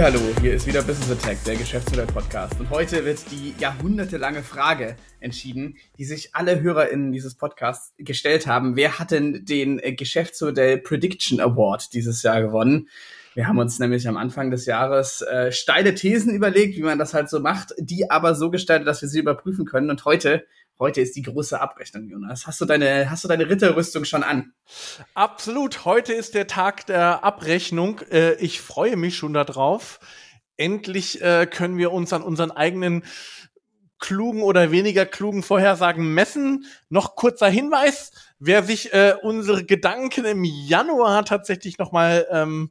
Hallo, hier ist wieder Business Attack, der Geschäftsmodell-Podcast. Und heute wird die jahrhundertelange Frage entschieden, die sich alle HörerInnen dieses Podcasts gestellt haben. Wer hat denn den Geschäftsmodell Prediction Award dieses Jahr gewonnen? Wir haben uns nämlich am Anfang des Jahres äh, steile Thesen überlegt, wie man das halt so macht, die aber so gestaltet, dass wir sie überprüfen können. Und heute Heute ist die große Abrechnung, Jonas. Hast du deine, hast du deine Ritterrüstung schon an? Absolut. Heute ist der Tag der Abrechnung. Äh, ich freue mich schon darauf. Endlich äh, können wir uns an unseren eigenen klugen oder weniger klugen Vorhersagen messen. Noch kurzer Hinweis, wer sich äh, unsere Gedanken im Januar tatsächlich noch mal ähm,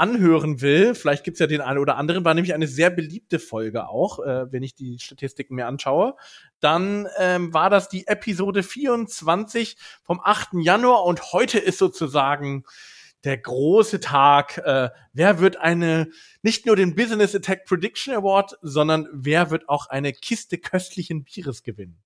anhören will, vielleicht gibt's ja den einen oder anderen, war nämlich eine sehr beliebte Folge auch, äh, wenn ich die Statistiken mir anschaue. Dann ähm, war das die Episode 24 vom 8. Januar und heute ist sozusagen der große Tag. Äh, wer wird eine, nicht nur den Business Attack Prediction Award, sondern wer wird auch eine Kiste köstlichen Bieres gewinnen?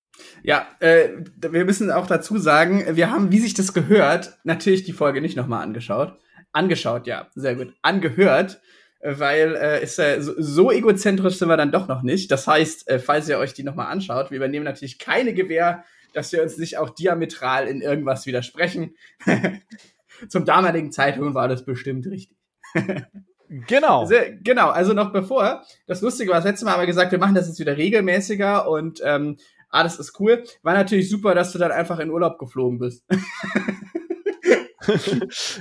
Ja, äh, wir müssen auch dazu sagen, wir haben, wie sich das gehört, natürlich die Folge nicht nochmal angeschaut Angeschaut, ja, sehr gut. Angehört, äh, weil äh, ist äh, so, so egozentrisch sind wir dann doch noch nicht. Das heißt, äh, falls ihr euch die nochmal anschaut, wir übernehmen natürlich keine Gewähr, dass wir uns nicht auch diametral in irgendwas widersprechen. Zum damaligen Zeitpunkt war das bestimmt richtig. Genau. Sehr, genau, also noch bevor, das Lustige war, das letzte Mal haben wir gesagt, wir machen das jetzt wieder regelmäßiger und ähm, alles ist cool. War natürlich super, dass du dann einfach in Urlaub geflogen bist.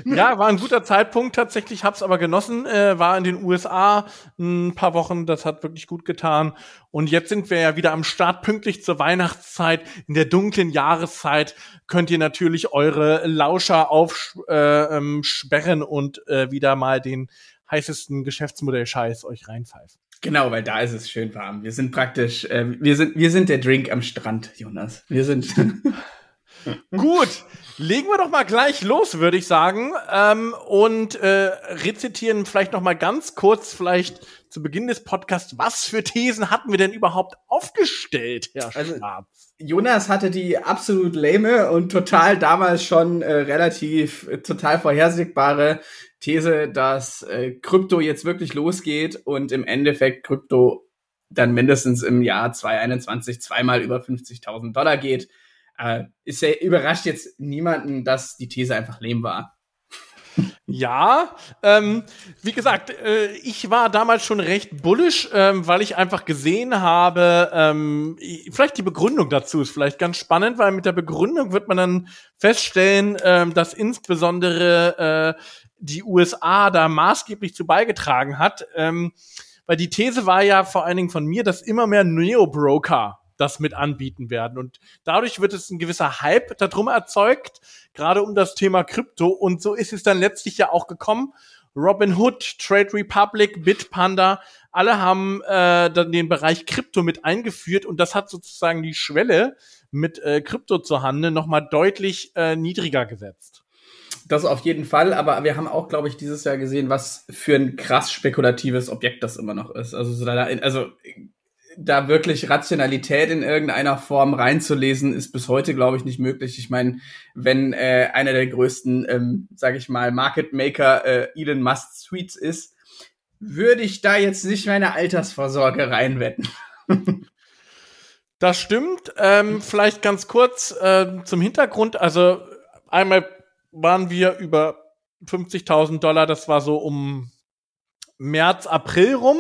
ja, war ein guter Zeitpunkt tatsächlich, hab's aber genossen, äh, war in den USA ein paar Wochen, das hat wirklich gut getan. Und jetzt sind wir ja wieder am Start, pünktlich zur Weihnachtszeit. In der dunklen Jahreszeit könnt ihr natürlich eure Lauscher aufsperren äh, ähm, und äh, wieder mal den heißesten Geschäftsmodell-Scheiß euch reinpfeifen. Genau, weil da ist es schön warm. Wir sind praktisch, äh, wir sind, wir sind der Drink am Strand, Jonas. Wir sind. Gut, legen wir doch mal gleich los, würde ich sagen, ähm, und äh, rezitieren vielleicht noch mal ganz kurz, vielleicht zu Beginn des Podcasts, was für Thesen hatten wir denn überhaupt aufgestellt, Herr also, Schwarz? Jonas hatte die absolut lame und total damals schon äh, relativ äh, total vorhersehbare These, dass äh, Krypto jetzt wirklich losgeht und im Endeffekt Krypto dann mindestens im Jahr 2021 zweimal über 50.000 Dollar geht äh, ist ja überrascht jetzt niemanden, dass die These einfach lehm war. Ja, ähm, wie gesagt, äh, ich war damals schon recht bullish, ähm, weil ich einfach gesehen habe, ähm, vielleicht die Begründung dazu ist vielleicht ganz spannend, weil mit der Begründung wird man dann feststellen, ähm, dass insbesondere äh, die USA da maßgeblich zu beigetragen hat. Ähm, weil die These war ja vor allen Dingen von mir, dass immer mehr Neo-Broker das mit anbieten werden. Und dadurch wird es ein gewisser Hype darum erzeugt, gerade um das Thema Krypto. Und so ist es dann letztlich ja auch gekommen. Robinhood, Trade Republic, Bitpanda, alle haben äh, dann den Bereich Krypto mit eingeführt und das hat sozusagen die Schwelle mit äh, Krypto zu handeln nochmal deutlich äh, niedriger gesetzt. Das auf jeden Fall, aber wir haben auch, glaube ich, dieses Jahr gesehen, was für ein krass spekulatives Objekt das immer noch ist. Also, also da wirklich Rationalität in irgendeiner Form reinzulesen, ist bis heute, glaube ich, nicht möglich. Ich meine, wenn äh, einer der größten, ähm, sage ich mal, Market Maker äh, Elon Musk Suites ist, würde ich da jetzt nicht meine Altersvorsorge reinwetten. das stimmt. Ähm, vielleicht ganz kurz äh, zum Hintergrund. Also einmal waren wir über 50.000 Dollar, das war so um März, April rum.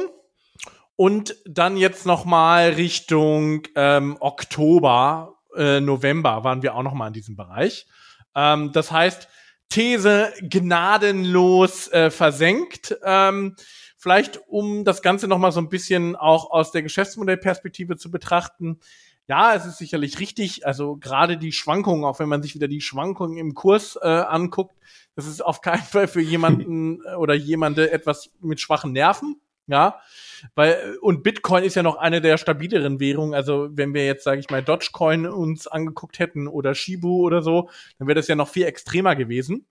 Und dann jetzt noch mal Richtung ähm, Oktober, äh, November waren wir auch noch mal in diesem Bereich. Ähm, das heißt, These gnadenlos äh, versenkt. Ähm, vielleicht, um das Ganze noch mal so ein bisschen auch aus der Geschäftsmodellperspektive zu betrachten. Ja, es ist sicherlich richtig. Also gerade die Schwankungen, auch wenn man sich wieder die Schwankungen im Kurs äh, anguckt, das ist auf keinen Fall für jemanden oder jemande etwas mit schwachen Nerven. Ja, weil, und Bitcoin ist ja noch eine der stabileren Währungen. Also, wenn wir jetzt, sage ich mal, Dogecoin uns angeguckt hätten oder Shibu oder so, dann wäre das ja noch viel extremer gewesen.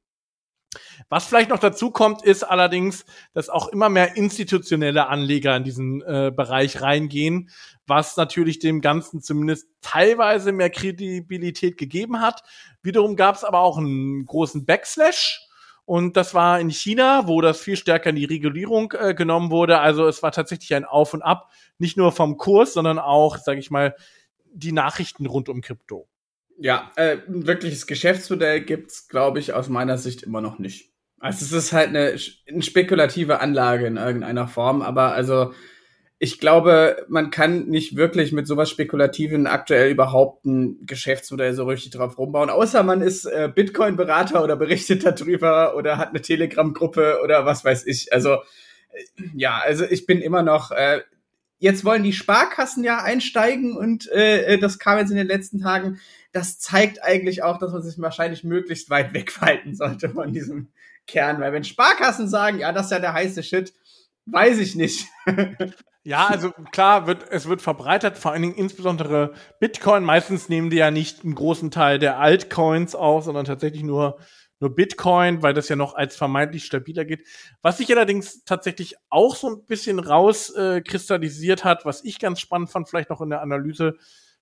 Was vielleicht noch dazu kommt, ist allerdings, dass auch immer mehr institutionelle Anleger in diesen äh, Bereich reingehen, was natürlich dem Ganzen zumindest teilweise mehr Kredibilität gegeben hat. Wiederum gab es aber auch einen großen Backslash Und das war in China, wo das viel stärker in die Regulierung äh, genommen wurde. Also es war tatsächlich ein Auf und Ab, nicht nur vom Kurs, sondern auch, sage ich mal, die Nachrichten rund um Krypto. Ja, äh, ein wirkliches Geschäftsmodell gibt's, glaube ich, aus meiner Sicht immer noch nicht. Also es ist halt eine, eine spekulative Anlage in irgendeiner Form, aber also ich glaube, man kann nicht wirklich mit sowas Spekulativen aktuell überhaupt ein Geschäftsmodell so richtig drauf rumbauen, außer man ist äh, Bitcoin-Berater oder berichtet darüber oder hat eine Telegram-Gruppe oder was weiß ich. Also äh, ja, also ich bin immer noch. Äh, jetzt wollen die Sparkassen ja einsteigen und äh, äh das kam jetzt in den letzten Tagen. Das zeigt eigentlich auch, dass man sich wahrscheinlich möglichst weit weghalten sollte von diesem Kern, weil wenn Sparkassen sagen, ja, das ist ja der heiße Shit, weiß ich nicht. Ja, also klar, wird, es wird verbreitet, vor allen Dingen insbesondere Bitcoin. Meistens nehmen die ja nicht einen großen Teil der Altcoins auf, sondern tatsächlich nur, nur Bitcoin, weil das ja noch als vermeintlich stabiler geht. Was sich allerdings tatsächlich auch so ein bisschen rauskristallisiert äh, hat, was ich ganz spannend fand, vielleicht noch in der Analyse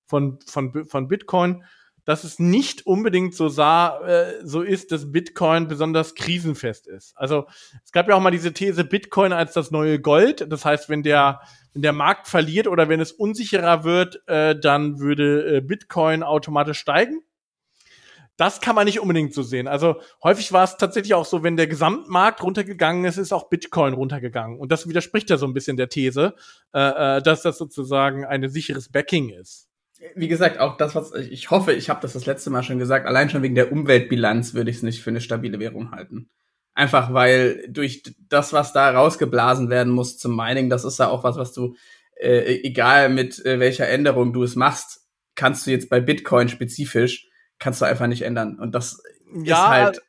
von, von, von Bitcoin, dass es nicht unbedingt so sah, äh, so ist, dass Bitcoin besonders krisenfest ist. Also es gab ja auch mal diese These Bitcoin als das neue Gold. Das heißt, wenn der wenn der Markt verliert oder wenn es unsicherer wird, äh, dann würde äh, Bitcoin automatisch steigen. Das kann man nicht unbedingt so sehen. Also häufig war es tatsächlich auch so, wenn der Gesamtmarkt runtergegangen ist, ist auch Bitcoin runtergegangen. Und das widerspricht ja so ein bisschen der These, äh, äh dass das sozusagen ein sicheres Backing ist wie gesagt, auch das, was ich hoffe, ich habe das das letzte Mal schon gesagt, allein schon wegen der Umweltbilanz würde ich es nicht für eine stabile Währung halten. Einfach weil durch das, was da rausgeblasen werden muss zum Mining, das ist ja auch was, was du, äh, egal mit äh, welcher Änderung du es machst, kannst du jetzt bei Bitcoin spezifisch, kannst du einfach nicht ändern. Und das ja, ist halt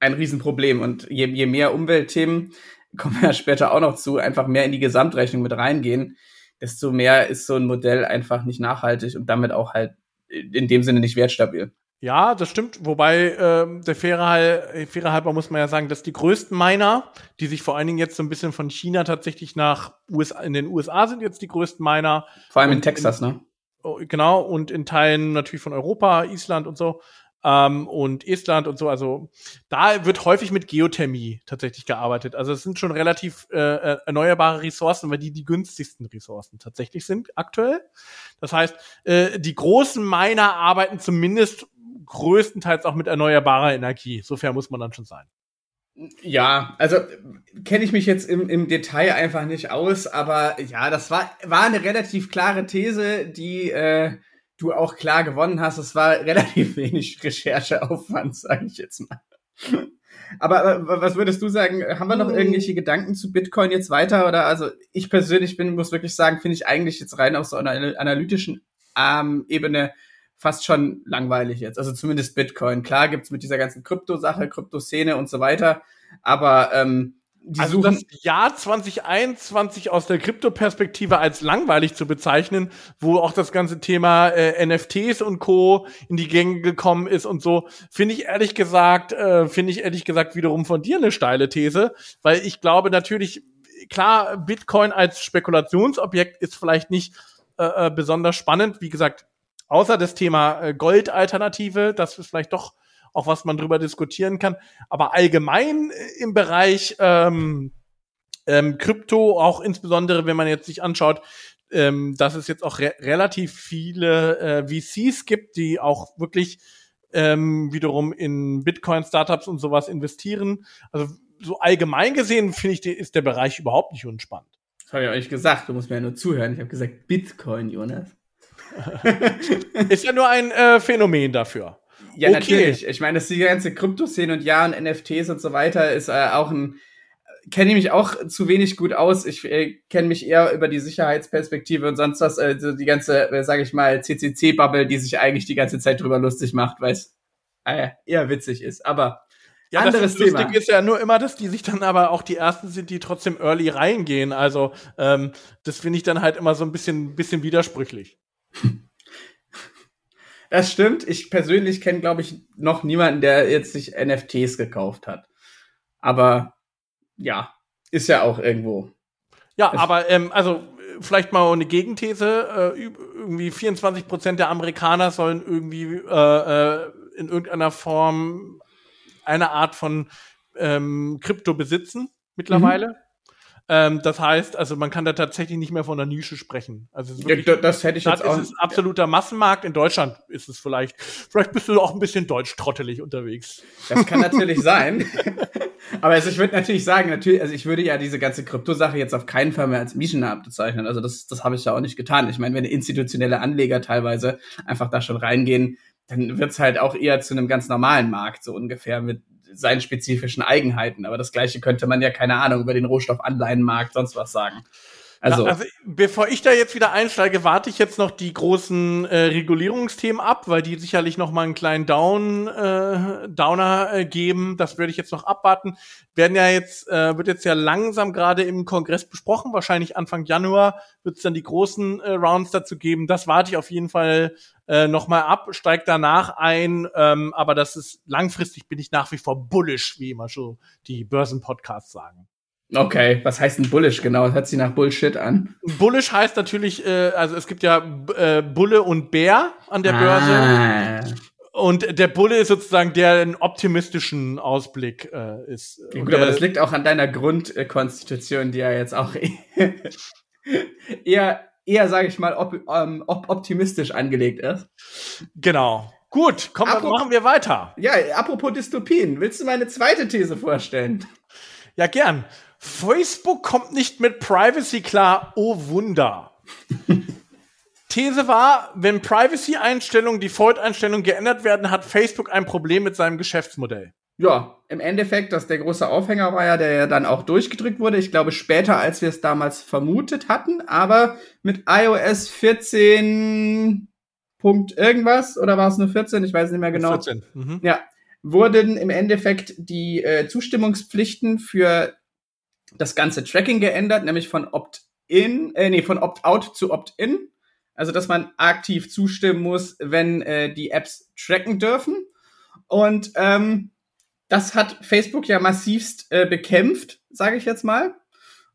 ein Riesenproblem. Und je, je mehr Umweltthemen, kommen wir ja später auch noch zu, einfach mehr in die Gesamtrechnung mit reingehen, desto mehr ist so ein Modell einfach nicht nachhaltig und damit auch halt in dem Sinne nicht wertstabil. Ja, das stimmt. Wobei ähm, der faire, faire halber muss man ja sagen, dass die größten Miner, die sich vor allen Dingen jetzt so ein bisschen von China tatsächlich nach USA, in den USA sind jetzt die größten Miner. Vor allem in Texas, in, ne? Oh, genau, und in Teilen natürlich von Europa, Island und so ähm, und Estland und so. Also da wird häufig mit Geothermie tatsächlich gearbeitet. Also es sind schon relativ äh, äh, erneuerbare Ressourcen, weil die die günstigsten Ressourcen tatsächlich sind aktuell. Das heißt, äh, die großen Miner arbeiten zumindest größtenteils auch mit erneuerbarer Energie. Sofern muss man dann schon sein. Ja, also kenne ich mich jetzt im, im Detail einfach nicht aus, aber ja, das war, war eine relativ klare These, die äh, du auch klar gewonnen hast. Es war relativ wenig Rechercheaufwand, sage ich jetzt mal. Aber was würdest du sagen? Haben wir noch hm. irgendwelche Gedanken zu Bitcoin jetzt weiter? Oder also ich persönlich bin, muss wirklich sagen, finde ich eigentlich jetzt rein auf so einer analytischen ähm, Ebene fast schon langweilig jetzt. Also zumindest Bitcoin. Klar gibt's mit dieser ganzen Krypto-Sache, Kryptoszene und so weiter. Aber ähm, die also das Jahr 2021 aus der Krypto-Perspektive als langweilig zu bezeichnen, wo auch das ganze Thema äh, NFTs und Co. in die Gänge gekommen ist und so, finde ich ehrlich gesagt, äh, finde ich ehrlich gesagt wiederum von dir eine steile These, weil ich glaube natürlich, klar, Bitcoin als Spekulationsobjekt ist vielleicht nicht äh, äh besonders spannend, wie gesagt, außer das Thema äh, Gold-Alternative, das ist vielleicht doch auch was man drüber diskutieren kann. Aber allgemein äh, im Bereich ähm, ähm, Krypto, auch insbesondere wenn man jetzt sich anschaut, ähm, dass es jetzt auch re relativ viele äh, VCs gibt, die auch wirklich ähm, wiederum in Bitcoin-Startups und sowas investieren. Also so allgemein gesehen finde ich, ist der Bereich überhaupt nicht unspannend. Das habe ich euch gesagt, du musst mir ja nur zuhören. Ich habe gesagt Bitcoin, Jonas. ist ja nur ein äh, Phänomen dafür. Ja, okay. natürlich. Ich meine, das ist die ganze Kryptoszene und ja, und NFTs und so weiter ist äh, auch ein, kenne ich mich auch zu wenig gut aus. Ich äh, kenne mich eher über die Sicherheitsperspektive und sonst was, äh, die ganze, äh, sage ich mal, CCC-Bubble, die sich eigentlich die ganze Zeit drüber lustig macht, weil es äh, eher witzig ist. Aber ja, anderes das Thema. Lustig ist ja nur immer, dass die sich dann aber auch die ersten sind, die trotzdem early reingehen. Also ähm, das finde ich dann halt immer so ein bisschen, bisschen widersprüchlich. Das stimmt. Ich persönlich kenne, glaube ich, noch niemanden, der jetzt sich NFTs gekauft hat. Aber ja, ist ja auch irgendwo. Ja, aber ähm, also vielleicht mal eine Gegenthese. Äh, irgendwie 24 Prozent der Amerikaner sollen irgendwie äh, äh, in irgendeiner Form eine Art von ähm, Krypto besitzen mittlerweile. Mhm. Ähm, das heißt, also man kann da tatsächlich nicht mehr von einer Nische sprechen. Also wirklich, ja, das hätte ich jetzt auch. Ist es absoluter Massenmarkt. In Deutschland ist es vielleicht. Vielleicht bist du auch ein bisschen deutsch-trottelig unterwegs. Das kann natürlich sein. Aber also ich würde natürlich sagen, natürlich, also ich würde ja diese ganze Kryptosache jetzt auf keinen Fall mehr als Nischenmarkt bezeichnen. Also das, das habe ich ja auch nicht getan. Ich meine, wenn institutionelle Anleger teilweise einfach da schon reingehen, dann wird's halt auch eher zu einem ganz normalen Markt, so ungefähr mit seinen spezifischen Eigenheiten. Aber das gleiche könnte man ja, keine Ahnung, über den Rohstoffanleihenmarkt sonst was sagen. Also, also bevor ich da jetzt wieder einsteige, warte ich jetzt noch die großen äh, Regulierungsthemen ab, weil die sicherlich noch mal einen kleinen Down äh, Downer äh, geben. Das würde ich jetzt noch abwarten. Werden ja jetzt äh, wird jetzt ja langsam gerade im Kongress besprochen. Wahrscheinlich Anfang Januar wird es dann die großen äh, Rounds dazu geben. Das warte ich auf jeden Fall äh, noch mal ab, steigt danach ein. Ähm, aber das ist langfristig bin ich nach wie vor bullish, wie immer schon die Börsenpodcasts sagen. Okay, was heißt denn bullish genau? Das hört sich nach Bullshit an. Bullish heißt natürlich, äh, also es gibt ja äh, Bulle und Bär an der ah. Börse. Und der Bulle ist sozusagen der einen optimistischen Ausblick äh, ist. Ja, gut, aber das liegt auch an deiner Grundkonstitution, die ja jetzt auch eher, eher sage ich mal, op, ähm, op optimistisch angelegt ist. Genau. Gut, komm, dann machen wir weiter. Ja, apropos Dystopien, willst du meine zweite These vorstellen? Ja, gern. Facebook kommt nicht mit Privacy klar, oh Wunder. These war, wenn Privacy-Einstellungen, Default-Einstellungen geändert werden, hat Facebook ein Problem mit seinem Geschäftsmodell. Ja, im Endeffekt, dass der große Aufhänger war ja, der ja dann auch durchgedrückt wurde. Ich glaube später, als wir es damals vermutet hatten, aber mit iOS 14 Punkt irgendwas oder war es nur 14? Ich weiß nicht mehr genau. 14. Mhm. Ja, wurden im Endeffekt die äh, Zustimmungspflichten für das ganze Tracking geändert, nämlich von Opt-in, äh, nee, von Opt-out zu Opt-in. Also, dass man aktiv zustimmen muss, wenn äh, die Apps tracken dürfen. Und ähm, das hat Facebook ja massivst äh, bekämpft, sage ich jetzt mal.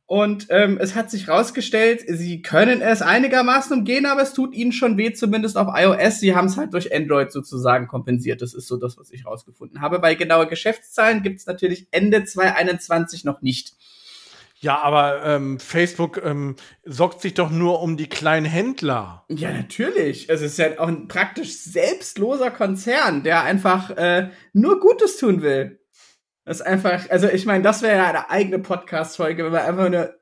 Und ähm, es hat sich rausgestellt, sie können es einigermaßen umgehen, aber es tut ihnen schon weh, zumindest auf iOS. Sie haben es halt durch Android sozusagen kompensiert. Das ist so das, was ich rausgefunden habe. Bei genaue Geschäftszahlen gibt es natürlich Ende 2021 noch nicht. Ja, aber ähm, Facebook ähm, sorgt sich doch nur um die kleinen Händler. Ja, natürlich. Es ist ja auch ein praktisch selbstloser Konzern, der einfach äh, nur Gutes tun will. Das ist einfach, also ich meine, das wäre ja eine eigene Podcast-Folge, wenn man einfach nur,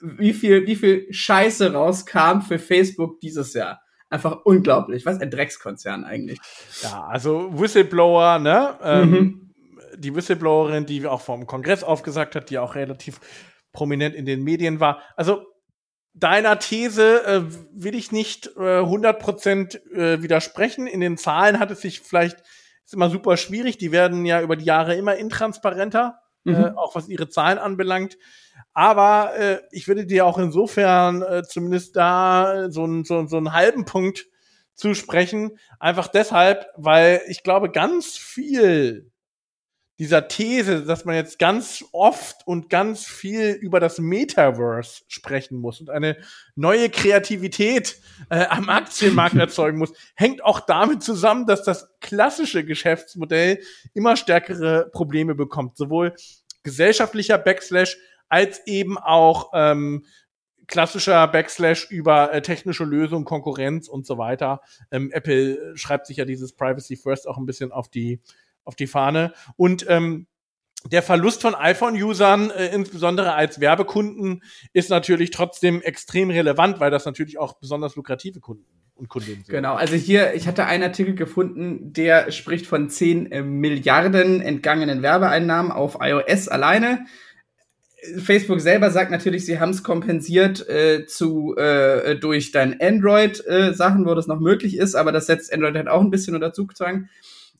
wie viel, wie viel Scheiße rauskam für Facebook dieses Jahr. Einfach unglaublich. Was ein Dreckskonzern eigentlich. Ja, also Whistleblower, ne? Ähm, mhm. Die Whistleblowerin, die auch vom Kongress aufgesagt hat, die auch relativ prominent in den Medien war. Also deiner These äh, will ich nicht äh, 100% äh, widersprechen. In den Zahlen hat es sich vielleicht, ist immer super schwierig, die werden ja über die Jahre immer intransparenter, äh, mhm. äh, auch was ihre Zahlen anbelangt. Aber äh, ich würde dir auch insofern äh, zumindest da so, ein, so, so einen halben Punkt zusprechen. Einfach deshalb, weil ich glaube, ganz viel dieser These, dass man jetzt ganz oft und ganz viel über das Metaverse sprechen muss und eine neue Kreativität äh, am Aktienmarkt erzeugen muss, hängt auch damit zusammen, dass das klassische Geschäftsmodell immer stärkere Probleme bekommt, sowohl gesellschaftlicher Backslash als eben auch ähm, klassischer Backslash über äh, technische Lösungen, Konkurrenz und so weiter. Ähm, Apple schreibt sich ja dieses Privacy First auch ein bisschen auf die auf die Fahne. Und ähm, der Verlust von iPhone-Usern, äh, insbesondere als Werbekunden, ist natürlich trotzdem extrem relevant, weil das natürlich auch besonders lukrative Kunden und Kundinnen sind. Genau, also hier, ich hatte einen Artikel gefunden, der spricht von 10 äh, Milliarden entgangenen Werbeeinnahmen auf iOS alleine. Facebook selber sagt natürlich, sie haben es kompensiert äh, zu äh, durch dein Android-Sachen, äh, wo das noch möglich ist, aber das setzt Android halt auch ein bisschen unter Zugzwang.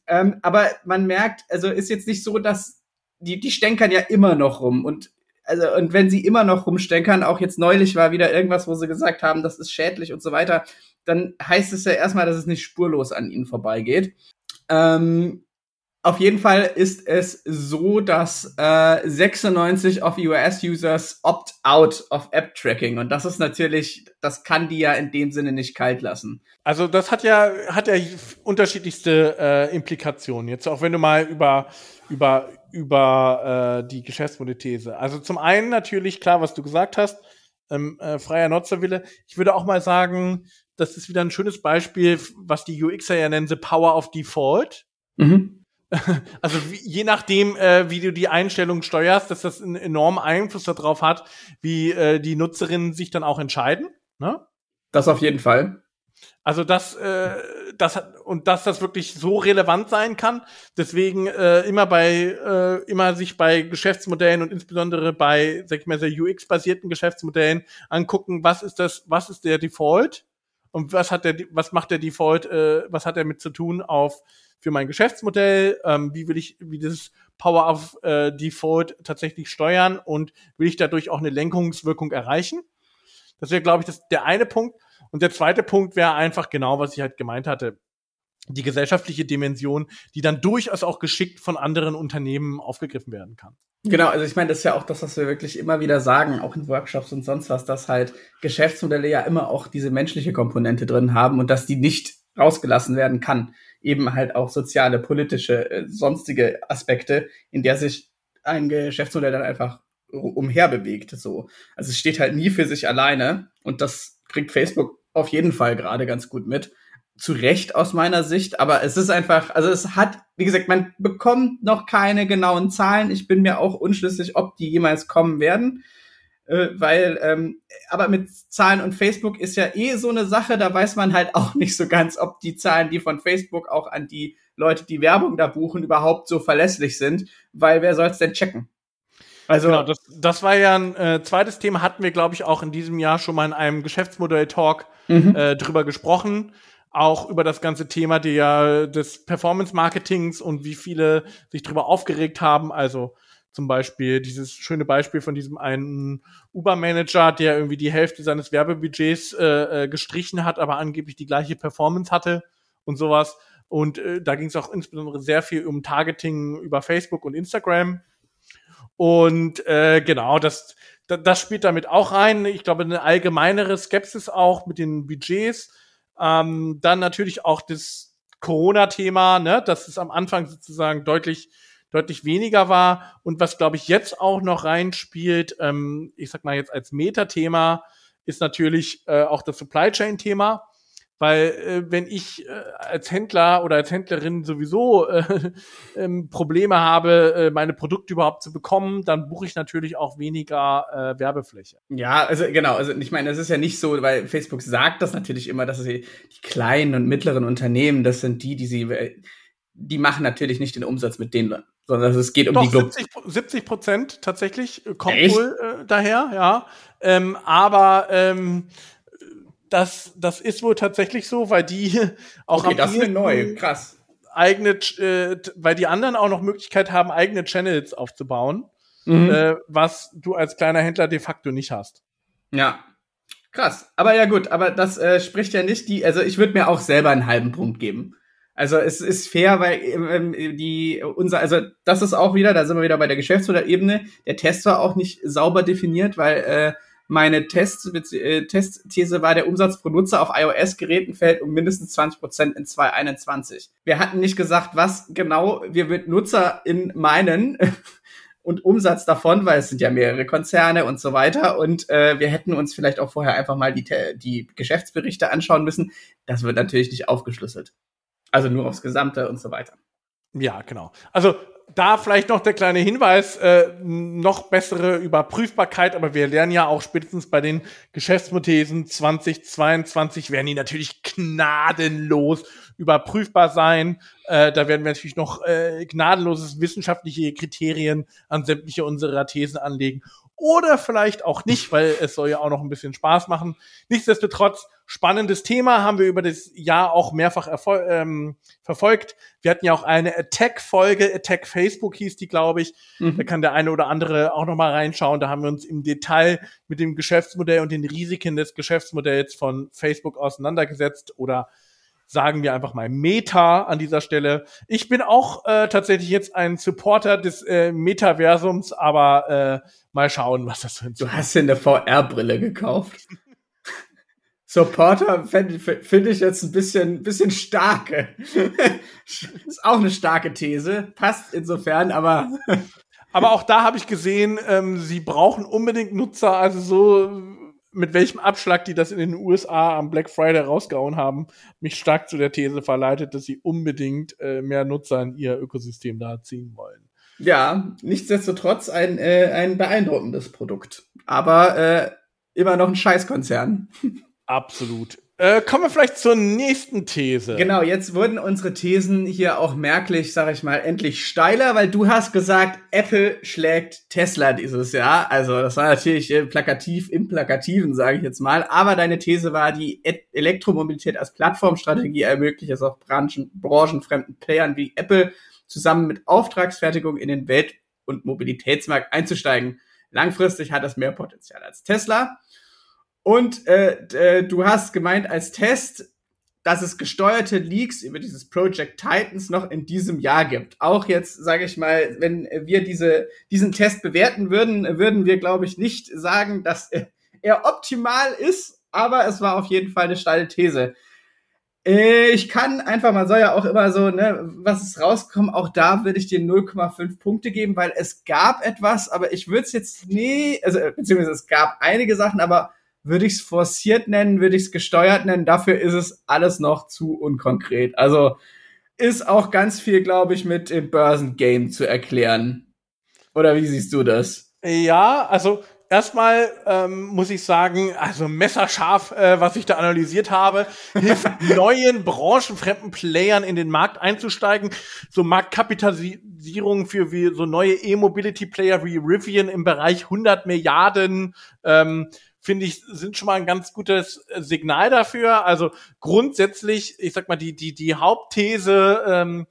Ähm, aber man merkt, also ist jetzt nicht so, dass die, die stänkern ja immer noch rum und also, und wenn sie immer noch rumstenkern, auch jetzt neulich war wieder irgendwas, wo sie gesagt haben, das ist schädlich und so weiter, dann heißt es ja erstmal, dass es nicht spurlos an ihnen vorbeigeht. Ähm, auf jeden Fall ist es so, dass äh, 96 of US-Users opt out of App-Tracking. Und das ist natürlich, das kann die ja in dem Sinne nicht kalt lassen. Also das hat ja, hat ja unterschiedlichste äh, Implikationen. Jetzt auch wenn du mal über, über über äh, die Geschäftsmodellthese. Also zum einen natürlich klar, was du gesagt hast, ähm, äh, freier Nutzerwille. Ich würde auch mal sagen, das ist wieder ein schönes Beispiel, was die UXer ja nennen, the power of default. Mhm. Also wie, je nachdem, äh, wie du die Einstellung steuerst, dass das einen enormen Einfluss darauf hat, wie äh, die Nutzerinnen sich dann auch entscheiden. Ne? Das auf jeden Fall. Also das, äh, das und dass das wirklich so relevant sein kann. Deswegen äh, immer bei äh, immer sich bei Geschäftsmodellen und insbesondere bei, sag ich mal, sehr UX-basierten Geschäftsmodellen angucken, was ist das, was ist der Default und was hat der, was macht der Default, äh, was hat er mit zu tun auf für mein Geschäftsmodell, ähm, wie will ich, wie dieses Power of äh, Default tatsächlich steuern und will ich dadurch auch eine Lenkungswirkung erreichen? Das wäre, glaube ich, das, der eine Punkt. Und der zweite Punkt wäre einfach genau, was ich halt gemeint hatte. Die gesellschaftliche Dimension, die dann durchaus auch geschickt von anderen Unternehmen aufgegriffen werden kann. Genau, also ich meine, das ist ja auch das, was wir wirklich immer wieder sagen, auch in Workshops und sonst was, dass halt Geschäftsmodelle ja immer auch diese menschliche Komponente drin haben und dass die nicht rausgelassen werden kann. Eben halt auch soziale, politische, äh, sonstige Aspekte, in der sich ein Geschäftsmodell dann einfach umherbewegt. So. Also es steht halt nie für sich alleine und das kriegt Facebook auf jeden Fall gerade ganz gut mit. Zu Recht aus meiner Sicht, aber es ist einfach, also es hat, wie gesagt, man bekommt noch keine genauen Zahlen. Ich bin mir auch unschlüssig, ob die jemals kommen werden. Äh, weil, ähm, aber mit Zahlen und Facebook ist ja eh so eine Sache, da weiß man halt auch nicht so ganz, ob die Zahlen, die von Facebook auch an die Leute, die Werbung da buchen, überhaupt so verlässlich sind, weil wer soll es denn checken? Also genau, das, das war ja ein äh, zweites Thema, hatten wir, glaube ich, auch in diesem Jahr schon mal in einem Geschäftsmodell-Talk mhm. äh, drüber gesprochen. Auch über das ganze Thema der, des Performance-Marketings und wie viele sich drüber aufgeregt haben. Also zum Beispiel dieses schöne Beispiel von diesem einen Uber-Manager, der irgendwie die Hälfte seines Werbebudgets äh, äh, gestrichen hat, aber angeblich die gleiche Performance hatte und sowas. Und äh, da ging es auch insbesondere sehr viel um Targeting über Facebook und Instagram. Und äh, genau, das, das spielt damit auch rein. Ich glaube, eine allgemeinere Skepsis auch mit den Budgets. Ähm, dann natürlich auch das Corona-Thema, ne, dass es am Anfang sozusagen deutlich deutlich weniger war. Und was, glaube ich, jetzt auch noch reinspielt, ähm, ich sag mal jetzt als Metathema, ist natürlich äh, auch das Supply Chain-Thema. Weil äh, wenn ich äh, als Händler oder als Händlerin sowieso äh, ähm, Probleme habe, äh, meine Produkte überhaupt zu bekommen, dann buche ich natürlich auch weniger äh, Werbefläche. Ja, also genau, also ich meine, es ist ja nicht so, weil Facebook sagt das natürlich immer, dass sie die kleinen und mittleren Unternehmen, das sind die, die sie, äh, die machen natürlich nicht den Umsatz mit denen, sondern es geht um Doch, die Glob 70 Prozent tatsächlich äh, kommt Echt? wohl äh, daher, ja. Ähm, aber ähm, das, das ist wohl tatsächlich so, weil die auch okay, am das ist neu, krass. eigene, äh, weil die anderen auch noch Möglichkeit haben, eigene Channels aufzubauen, mhm. äh, was du als kleiner Händler de facto nicht hast. Ja, krass. Aber ja gut, aber das äh, spricht ja nicht die, also ich würde mir auch selber einen halben Punkt geben. Also es ist fair, weil ähm, die unser, also das ist auch wieder, da sind wir wieder bei der Geschäftsmodellebene. Der Test war auch nicht sauber definiert, weil äh, meine Test, äh, Testthese war, der Umsatz pro Nutzer auf iOS-Geräten fällt um mindestens 20 Prozent in 2021. Wir hatten nicht gesagt, was genau wir mit Nutzer in meinen und Umsatz davon, weil es sind ja mehrere Konzerne und so weiter. Und äh, wir hätten uns vielleicht auch vorher einfach mal die, die Geschäftsberichte anschauen müssen. Das wird natürlich nicht aufgeschlüsselt. Also nur aufs Gesamte und so weiter. Ja, genau. Also da vielleicht noch der kleine Hinweis, äh, noch bessere Überprüfbarkeit, aber wir lernen ja auch spätestens bei den Geschäftsmothesen 2022 werden die natürlich gnadenlos überprüfbar sein. Äh, da werden wir natürlich noch äh, gnadenloses wissenschaftliche Kriterien an sämtliche unserer Thesen anlegen. Oder vielleicht auch nicht, weil es soll ja auch noch ein bisschen Spaß machen. Nichtsdestotrotz spannendes Thema, haben wir über das Jahr auch mehrfach ähm, verfolgt. Wir hatten ja auch eine Attack-Folge, Attack Facebook hieß die, glaube ich. Mhm. Da kann der eine oder andere auch noch mal reinschauen. Da haben wir uns im Detail mit dem Geschäftsmodell und den Risiken des Geschäftsmodells von Facebook auseinandergesetzt oder sagen wir einfach mal Meta an dieser Stelle. Ich bin auch äh, tatsächlich jetzt ein Supporter des äh, Metaversums, aber äh, mal schauen, was das für ein Du hast dir eine VR-Brille gekauft. Supporter finde find ich jetzt ein bisschen, bisschen starke. ist auch eine starke These. Passt insofern, aber. aber auch da habe ich gesehen, ähm, sie brauchen unbedingt Nutzer, also so mit welchem Abschlag die das in den USA am Black Friday rausgehauen haben, mich stark zu der These verleitet, dass sie unbedingt äh, mehr Nutzer in ihr Ökosystem da ziehen wollen. Ja, nichtsdestotrotz ein, äh, ein beeindruckendes Produkt. Aber äh, immer noch ein Scheißkonzern. Absolut. Äh, kommen wir vielleicht zur nächsten These. Genau, jetzt wurden unsere Thesen hier auch merklich, sag ich mal, endlich steiler, weil du hast gesagt, Apple schlägt Tesla dieses Jahr. Also das war natürlich äh, plakativ im Plakativen, sage ich jetzt mal. Aber deine These war, die e Elektromobilität als Plattformstrategie ermöglicht es auch branchen branchenfremden Playern wie Apple zusammen mit Auftragsfertigung in den Welt- und Mobilitätsmarkt einzusteigen. Langfristig hat es mehr Potenzial als Tesla. Und äh, äh, du hast gemeint als Test, dass es gesteuerte Leaks über dieses Project Titans noch in diesem Jahr gibt. Auch jetzt, sage ich mal, wenn wir diese, diesen Test bewerten würden, würden wir, glaube ich, nicht sagen, dass er optimal ist, aber es war auf jeden Fall eine steile These. Äh, ich kann einfach, man soll ja auch immer so, ne, was ist rauskommen, auch da würde ich dir 0,5 Punkte geben, weil es gab etwas, aber ich würde es jetzt nie, also beziehungsweise es gab einige Sachen, aber würde ich es forciert nennen, würde ich es gesteuert nennen. Dafür ist es alles noch zu unkonkret. Also ist auch ganz viel, glaube ich, mit dem Börsengame zu erklären. Oder wie siehst du das? Ja, also erstmal ähm, muss ich sagen, also messerscharf, äh, was ich da analysiert habe, hilft neuen branchenfremden Playern in den Markt einzusteigen. So Marktkapitalisierung für wie so neue E-Mobility-Player wie Rivian im Bereich 100 Milliarden. Ähm, finde ich, sind schon mal ein ganz gutes äh, Signal dafür. Also grundsätzlich, ich sag mal, die, die, die Hauptthese ähm,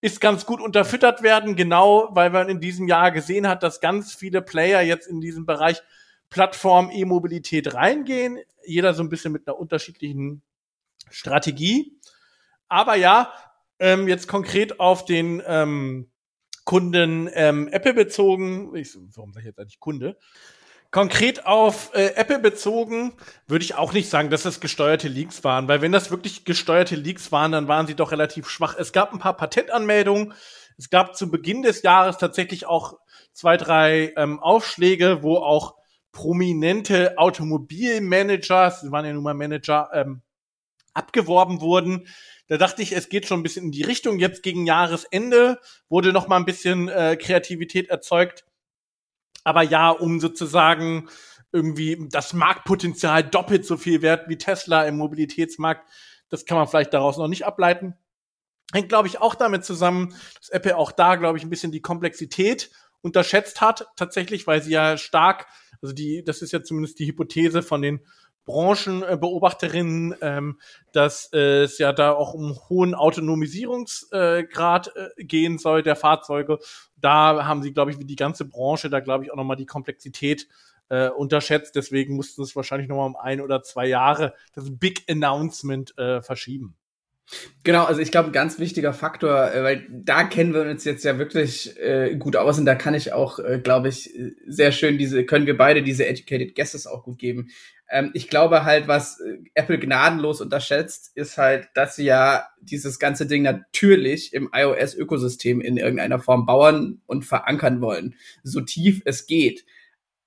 ist ganz gut unterfüttert werden, genau weil man in diesem Jahr gesehen hat, dass ganz viele Player jetzt in diesem Bereich Plattform E-Mobilität reingehen. Jeder so ein bisschen mit einer unterschiedlichen Strategie. Aber ja, ähm, jetzt konkret auf den ähm, Kunden ähm, Apple bezogen. Ich, warum sage ich jetzt eigentlich Kunde? Konkret auf äh, Apple bezogen würde ich auch nicht sagen, dass das gesteuerte Leaks waren, weil wenn das wirklich gesteuerte Leaks waren, dann waren sie doch relativ schwach. Es gab ein paar Patentanmeldungen. Es gab zu Beginn des Jahres tatsächlich auch zwei, drei ähm, Aufschläge, wo auch prominente Automobilmanager, sie waren ja nun mal Manager, ähm, abgeworben wurden. Da dachte ich, es geht schon ein bisschen in die Richtung. Jetzt gegen Jahresende wurde noch mal ein bisschen äh, Kreativität erzeugt aber ja, um sozusagen irgendwie das Marktpotenzial doppelt so viel wert wie Tesla im Mobilitätsmarkt, das kann man vielleicht daraus noch nicht ableiten. Hängt, glaube ich, auch damit zusammen, dass Apple auch da, glaube ich, ein bisschen die Komplexität unterschätzt hat, tatsächlich, weil sie ja stark, also die, das ist ja zumindest die Hypothese von den Branchenbeobachterinnen, ähm, dass äh, es ja da auch um hohen Autonomisierungsgrad äh, gehen soll der Fahrzeuge. Da haben sie, glaube ich, wie die ganze Branche, da glaube ich auch nochmal die Komplexität äh, unterschätzt. Deswegen mussten es wahrscheinlich nochmal um ein oder zwei Jahre das Big Announcement äh, verschieben. Genau, also ich glaube, ganz wichtiger Faktor, äh, weil da kennen wir uns jetzt ja wirklich äh, gut aus und da kann ich auch, äh, glaube ich, sehr schön diese, können wir beide diese Educated Guesses auch gut geben. Ähm, ich glaube halt, was äh, Apple gnadenlos unterschätzt, ist halt, dass sie ja dieses ganze Ding natürlich im iOS-Ökosystem in irgendeiner Form bauen und verankern wollen, so tief es geht.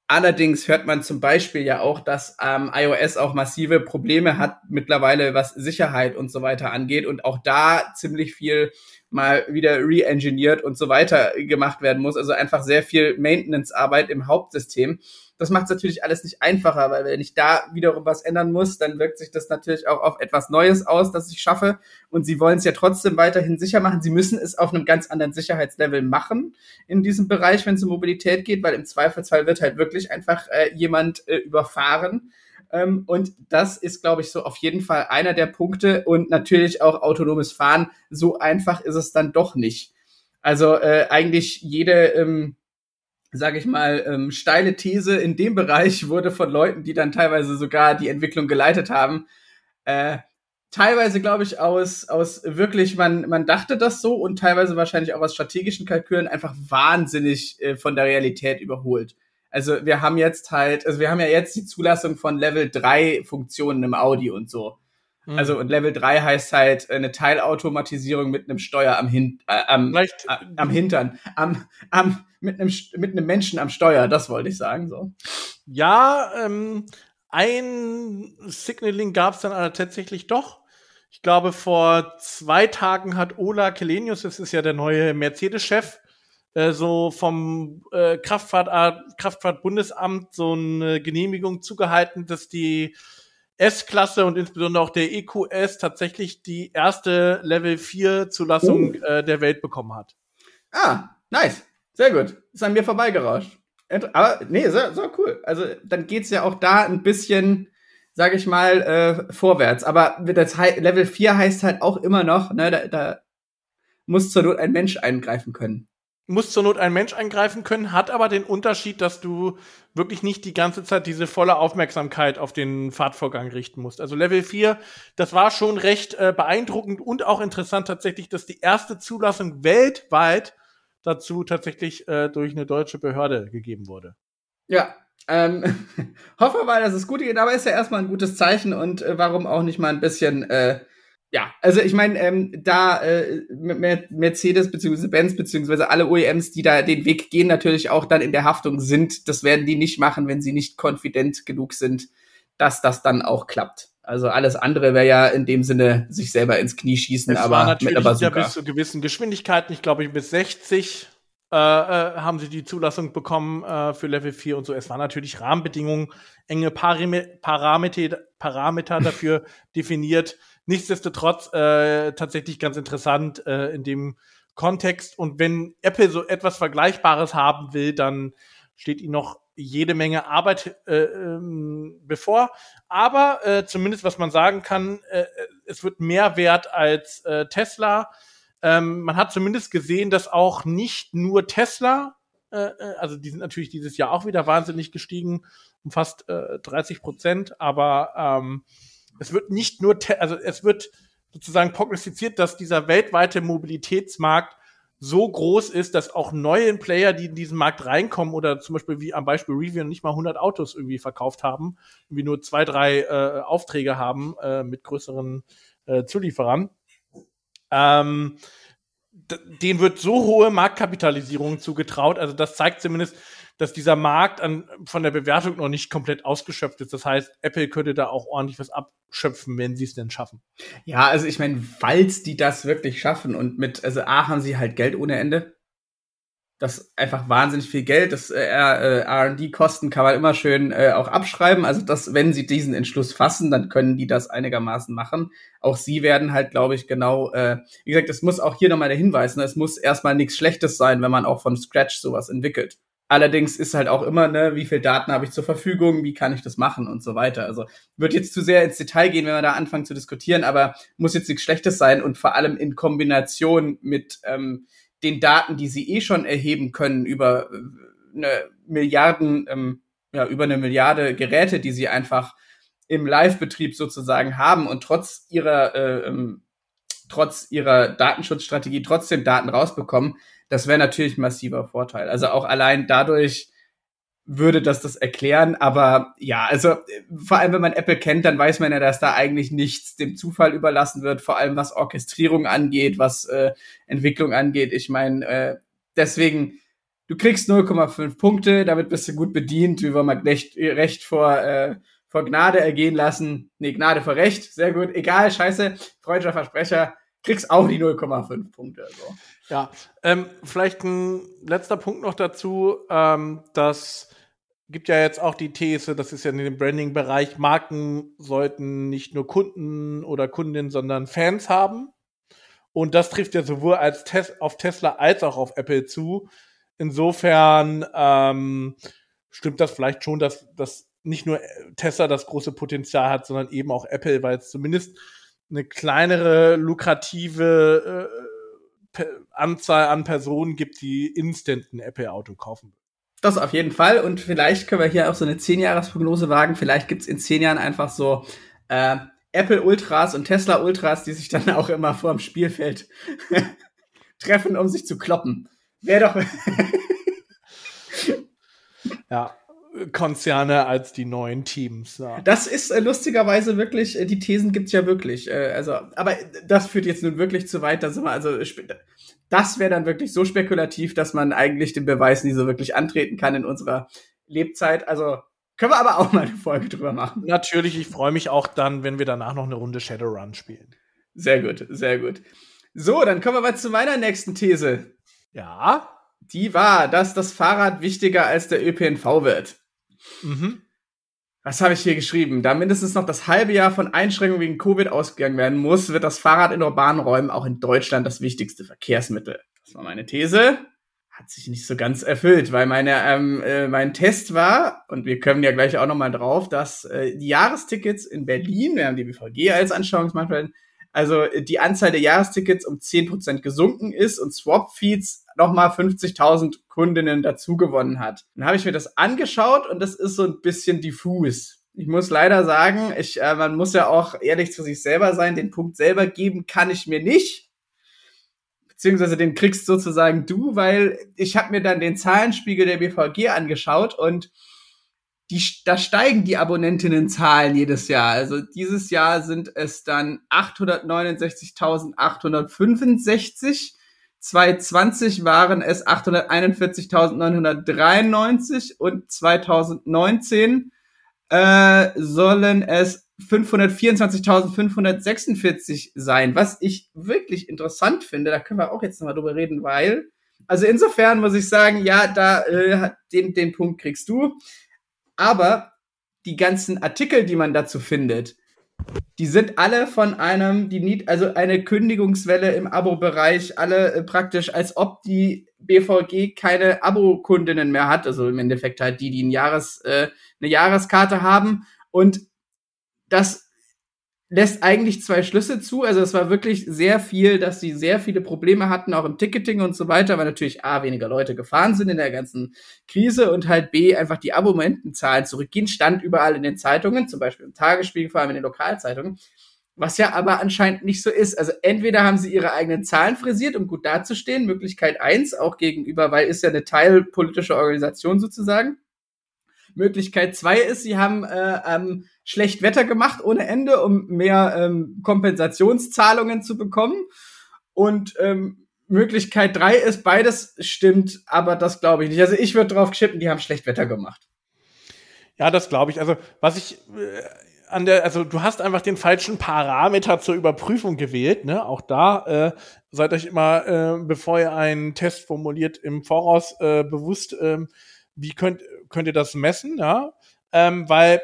Allerdings hört man zum Beispiel ja auch, dass ähm, iOS auch massive Probleme hat mittlerweile, was Sicherheit und so weiter angeht und auch da ziemlich viel mal wieder re-engineert und so weiter gemacht werden muss. Also einfach sehr viel Maintenance-Arbeit im Hauptsystem. Das macht es natürlich alles nicht einfacher, weil wenn ich da wiederum was ändern muss, dann wirkt sich das natürlich auch auf etwas Neues aus, das ich schaffe. Und sie wollen es ja trotzdem weiterhin sicher machen. Sie müssen es auf einem ganz anderen Sicherheitslevel machen in diesem Bereich, wenn es um Mobilität geht, weil im Zweifelsfall wird halt wirklich einfach äh, jemand äh, überfahren. Ähm, und das ist, glaube ich, so auf jeden Fall einer der Punkte. Und natürlich auch autonomes Fahren. So einfach ist es dann doch nicht. Also äh, eigentlich jede ähm, sage ich mal, ähm, steile These in dem Bereich wurde von Leuten, die dann teilweise sogar die Entwicklung geleitet haben, äh, teilweise glaube ich aus aus wirklich man man dachte das so und teilweise wahrscheinlich auch aus strategischen Kalkülen einfach wahnsinnig äh, von der Realität überholt. Also wir haben jetzt halt, also wir haben ja jetzt die Zulassung von Level 3 Funktionen im Audi und so. Mhm. Also und Level 3 heißt halt eine Teilautomatisierung mit einem Steuer am, Hin äh, am, äh, am Hintern, am, am, mit einem mit einem Menschen am Steuer, das wollte ich sagen so. Ja, ähm, ein Signaling gab es dann aber tatsächlich doch. Ich glaube, vor zwei Tagen hat Ola Kelenius, das ist ja der neue Mercedes-Chef, äh, so vom äh, Kraftfahrt, Kraftfahrtbundesamt so eine Genehmigung zugehalten, dass die S-Klasse und insbesondere auch der EQS tatsächlich die erste Level 4 Zulassung uh. äh, der Welt bekommen hat. Ah, nice. Sehr gut. Ist an mir vorbeigerauscht. Aber nee, so, so cool. Also dann geht's ja auch da ein bisschen, sag ich mal, äh, vorwärts. Aber das Level 4 heißt halt auch immer noch, ne, da, da muss zur Not ein Mensch eingreifen können muss zur Not ein Mensch eingreifen können, hat aber den Unterschied, dass du wirklich nicht die ganze Zeit diese volle Aufmerksamkeit auf den Fahrtvorgang richten musst. Also Level 4, das war schon recht äh, beeindruckend und auch interessant tatsächlich, dass die erste Zulassung weltweit dazu tatsächlich äh, durch eine deutsche Behörde gegeben wurde. Ja, ähm, hoffe mal, dass es gut geht, aber ist ja erstmal ein gutes Zeichen und äh, warum auch nicht mal ein bisschen äh, ja, also ich meine, ähm, da äh, Mercedes beziehungsweise Benz beziehungsweise alle OEMs, die da den Weg gehen, natürlich auch dann in der Haftung sind, das werden die nicht machen, wenn sie nicht konfident genug sind, dass das dann auch klappt. Also alles andere wäre ja in dem Sinne sich selber ins Knie schießen, es aber mit einer Ja bis zu gewissen Geschwindigkeiten, ich glaube bis 60 äh, äh, haben sie die Zulassung bekommen äh, für Level 4 und so. Es waren natürlich Rahmenbedingungen, enge Parim Parameter, Parameter dafür definiert. Nichtsdestotrotz äh, tatsächlich ganz interessant äh, in dem Kontext. Und wenn Apple so etwas Vergleichbares haben will, dann steht ihnen noch jede Menge Arbeit äh, ähm, bevor. Aber äh, zumindest was man sagen kann, äh, es wird mehr wert als äh, Tesla. Ähm, man hat zumindest gesehen, dass auch nicht nur Tesla, äh, äh also die sind natürlich dieses Jahr auch wieder wahnsinnig gestiegen, um fast äh, 30 Prozent, aber ähm, es wird nicht nur, also es wird sozusagen prognostiziert, dass dieser weltweite Mobilitätsmarkt so groß ist, dass auch neue Player, die in diesen Markt reinkommen oder zum Beispiel wie am Beispiel Rivian nicht mal 100 Autos irgendwie verkauft haben, irgendwie nur zwei, drei äh, Aufträge haben äh, mit größeren äh, Zulieferern, ähm, denen wird so hohe Marktkapitalisierung zugetraut. Also das zeigt zumindest, dass dieser Markt an, von der Bewertung noch nicht komplett ausgeschöpft ist. Das heißt, Apple könnte da auch ordentlich was abschöpfen, wenn sie es denn schaffen. Ja, also ich meine, falls die das wirklich schaffen und mit, also A haben sie halt Geld ohne Ende. Das ist einfach wahnsinnig viel Geld. Das äh, äh R&D-Kosten kann man immer schön äh, auch abschreiben. Also dass, wenn sie diesen Entschluss fassen, dann können die das einigermaßen machen. Auch sie werden halt, glaube ich, genau, äh, wie gesagt, es muss auch hier nochmal der Hinweis, ne, es muss erstmal nichts Schlechtes sein, wenn man auch von Scratch sowas entwickelt. Allerdings ist halt auch immer, ne, wie viel Daten habe ich zur Verfügung, wie kann ich das machen und so weiter. Also wird jetzt zu sehr ins Detail gehen, wenn wir da anfangen zu diskutieren, aber muss jetzt nichts Schlechtes sein und vor allem in Kombination mit ähm, den Daten, die sie eh schon erheben können über äh, eine Milliarden, ähm, ja, über eine Milliarde Geräte, die sie einfach im Live-Betrieb sozusagen haben und trotz ihrer, äh, ähm, trotz ihrer Datenschutzstrategie trotzdem Daten rausbekommen, das wäre natürlich ein massiver Vorteil. Also auch allein dadurch würde das das erklären, aber ja, also vor allem wenn man Apple kennt, dann weiß man ja, dass da eigentlich nichts dem Zufall überlassen wird, vor allem was Orchestrierung angeht, was äh, Entwicklung angeht. Ich meine, äh, deswegen, du kriegst 0,5 Punkte, damit bist du gut bedient, wie wir mal Recht, Recht vor, äh, vor Gnade ergehen lassen. Nee, Gnade vor Recht, sehr gut, egal, scheiße, freudscher Versprecher, kriegst auch die 0,5 Punkte. Also. Ja, ähm, vielleicht ein letzter Punkt noch dazu, ähm, das gibt ja jetzt auch die These, das ist ja in dem Branding-Bereich, Marken sollten nicht nur Kunden oder Kundinnen, sondern Fans haben. Und das trifft ja sowohl als Tes auf Tesla als auch auf Apple zu. Insofern ähm, stimmt das vielleicht schon, dass, dass nicht nur Tesla das große Potenzial hat, sondern eben auch Apple, weil es zumindest eine kleinere, lukrative äh, Anzahl an Personen gibt, die instant ein Apple-Auto kaufen. Das auf jeden Fall. Und vielleicht können wir hier auch so eine 10-Jahres-Prognose wagen. Vielleicht gibt es in 10 Jahren einfach so äh, Apple Ultras und Tesla Ultras, die sich dann auch immer vor dem Spielfeld treffen, um sich zu kloppen. Wäre doch. ja, Konzerne als die neuen Teams. Ja. Das ist äh, lustigerweise wirklich, äh, die Thesen gibt's ja wirklich. Äh, also, aber das führt jetzt nun wirklich zu weit, da sind wir also das wäre dann wirklich so spekulativ, dass man eigentlich den Beweis nie so wirklich antreten kann in unserer Lebzeit. Also können wir aber auch mal eine Folge drüber machen. Natürlich, ich freue mich auch dann, wenn wir danach noch eine Runde Shadowrun spielen. Sehr gut, sehr gut. So, dann kommen wir mal zu meiner nächsten These. Ja. Die war, dass das Fahrrad wichtiger als der ÖPNV wird. Mhm. Was habe ich hier geschrieben? Da mindestens noch das halbe Jahr von Einschränkungen wegen Covid ausgegangen werden muss, wird das Fahrrad in urbanen Räumen auch in Deutschland das wichtigste Verkehrsmittel. Das war meine These. Hat sich nicht so ganz erfüllt, weil meine, ähm, äh, mein Test war, und wir kommen ja gleich auch nochmal drauf, dass äh, die Jahrestickets in Berlin, wir haben die BVG als Anschauungsmaterial, also die Anzahl der Jahrestickets um 10% gesunken ist und Swap-Feeds nochmal 50.000 Kundinnen dazugewonnen hat. Dann habe ich mir das angeschaut und das ist so ein bisschen diffus. Ich muss leider sagen, ich, äh, man muss ja auch ehrlich zu sich selber sein. Den Punkt selber geben kann ich mir nicht. Beziehungsweise den kriegst sozusagen du, weil ich habe mir dann den Zahlenspiegel der BVG angeschaut und die, da steigen die Abonnentinnenzahlen jedes Jahr. Also dieses Jahr sind es dann 869.865. 2020 waren es 841.993 und 2019 äh, sollen es 524.546 sein, was ich wirklich interessant finde. Da können wir auch jetzt nochmal drüber reden, weil, also insofern muss ich sagen, ja, da äh, den, den Punkt kriegst du. Aber die ganzen Artikel, die man dazu findet, die sind alle von einem, die Need, also eine Kündigungswelle im Abo-Bereich, alle äh, praktisch, als ob die BVG keine Abo-Kundinnen mehr hat, also im Endeffekt halt die, die ein Jahres, äh, eine Jahreskarte haben. Und das lässt eigentlich zwei Schlüsse zu. Also es war wirklich sehr viel, dass sie sehr viele Probleme hatten, auch im Ticketing und so weiter, weil natürlich A, weniger Leute gefahren sind in der ganzen Krise und halt B, einfach die Abonnentenzahlen zurückgehen, stand überall in den Zeitungen, zum Beispiel im Tagesspiegel, vor allem in den Lokalzeitungen. Was ja aber anscheinend nicht so ist. Also entweder haben sie ihre eigenen Zahlen frisiert, um gut dazustehen, Möglichkeit eins auch gegenüber, weil ist ja eine teilpolitische Organisation sozusagen. Möglichkeit zwei ist, sie haben äh, ähm, schlecht Wetter gemacht ohne Ende, um mehr ähm, Kompensationszahlungen zu bekommen. Und ähm, Möglichkeit drei ist, beides stimmt, aber das glaube ich nicht. Also ich würde drauf geschippen, die haben schlecht Wetter gemacht. Ja, das glaube ich. Also was ich äh, an der, also du hast einfach den falschen Parameter zur Überprüfung gewählt. Ne? Auch da äh, seid euch immer, äh, bevor ihr einen Test formuliert, im Voraus äh, bewusst, äh, wie könnt, könnt ihr das messen, ja? Ähm, weil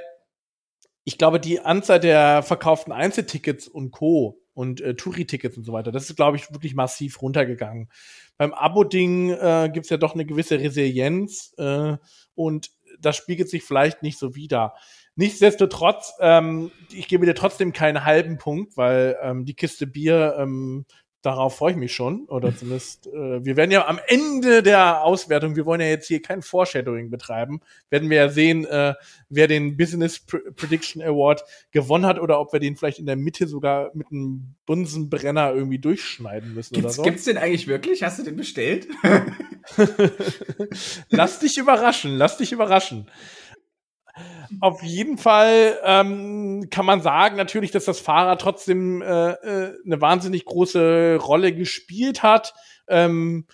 ich glaube, die Anzahl der verkauften Einzeltickets und Co. und äh, Touri-Tickets und so weiter, das ist, glaube ich, wirklich massiv runtergegangen. Beim Abo-Ding äh, gibt es ja doch eine gewisse Resilienz äh, und das spiegelt sich vielleicht nicht so wider. Nichtsdestotrotz, ähm, ich gebe dir trotzdem keinen halben Punkt, weil ähm, die Kiste Bier ähm, Darauf freue ich mich schon. Oder zumindest, äh, wir werden ja am Ende der Auswertung, wir wollen ja jetzt hier kein Foreshadowing betreiben, werden wir ja sehen, äh, wer den Business Prediction Award gewonnen hat oder ob wir den vielleicht in der Mitte sogar mit einem Bunsenbrenner irgendwie durchschneiden müssen gibt's, oder so. Gibt's den eigentlich wirklich? Hast du den bestellt? lass dich überraschen, lass dich überraschen. Auf jeden Fall ähm, kann man sagen natürlich, dass das Fahrrad trotzdem äh, äh, eine wahnsinnig große Rolle gespielt hat. Ähm,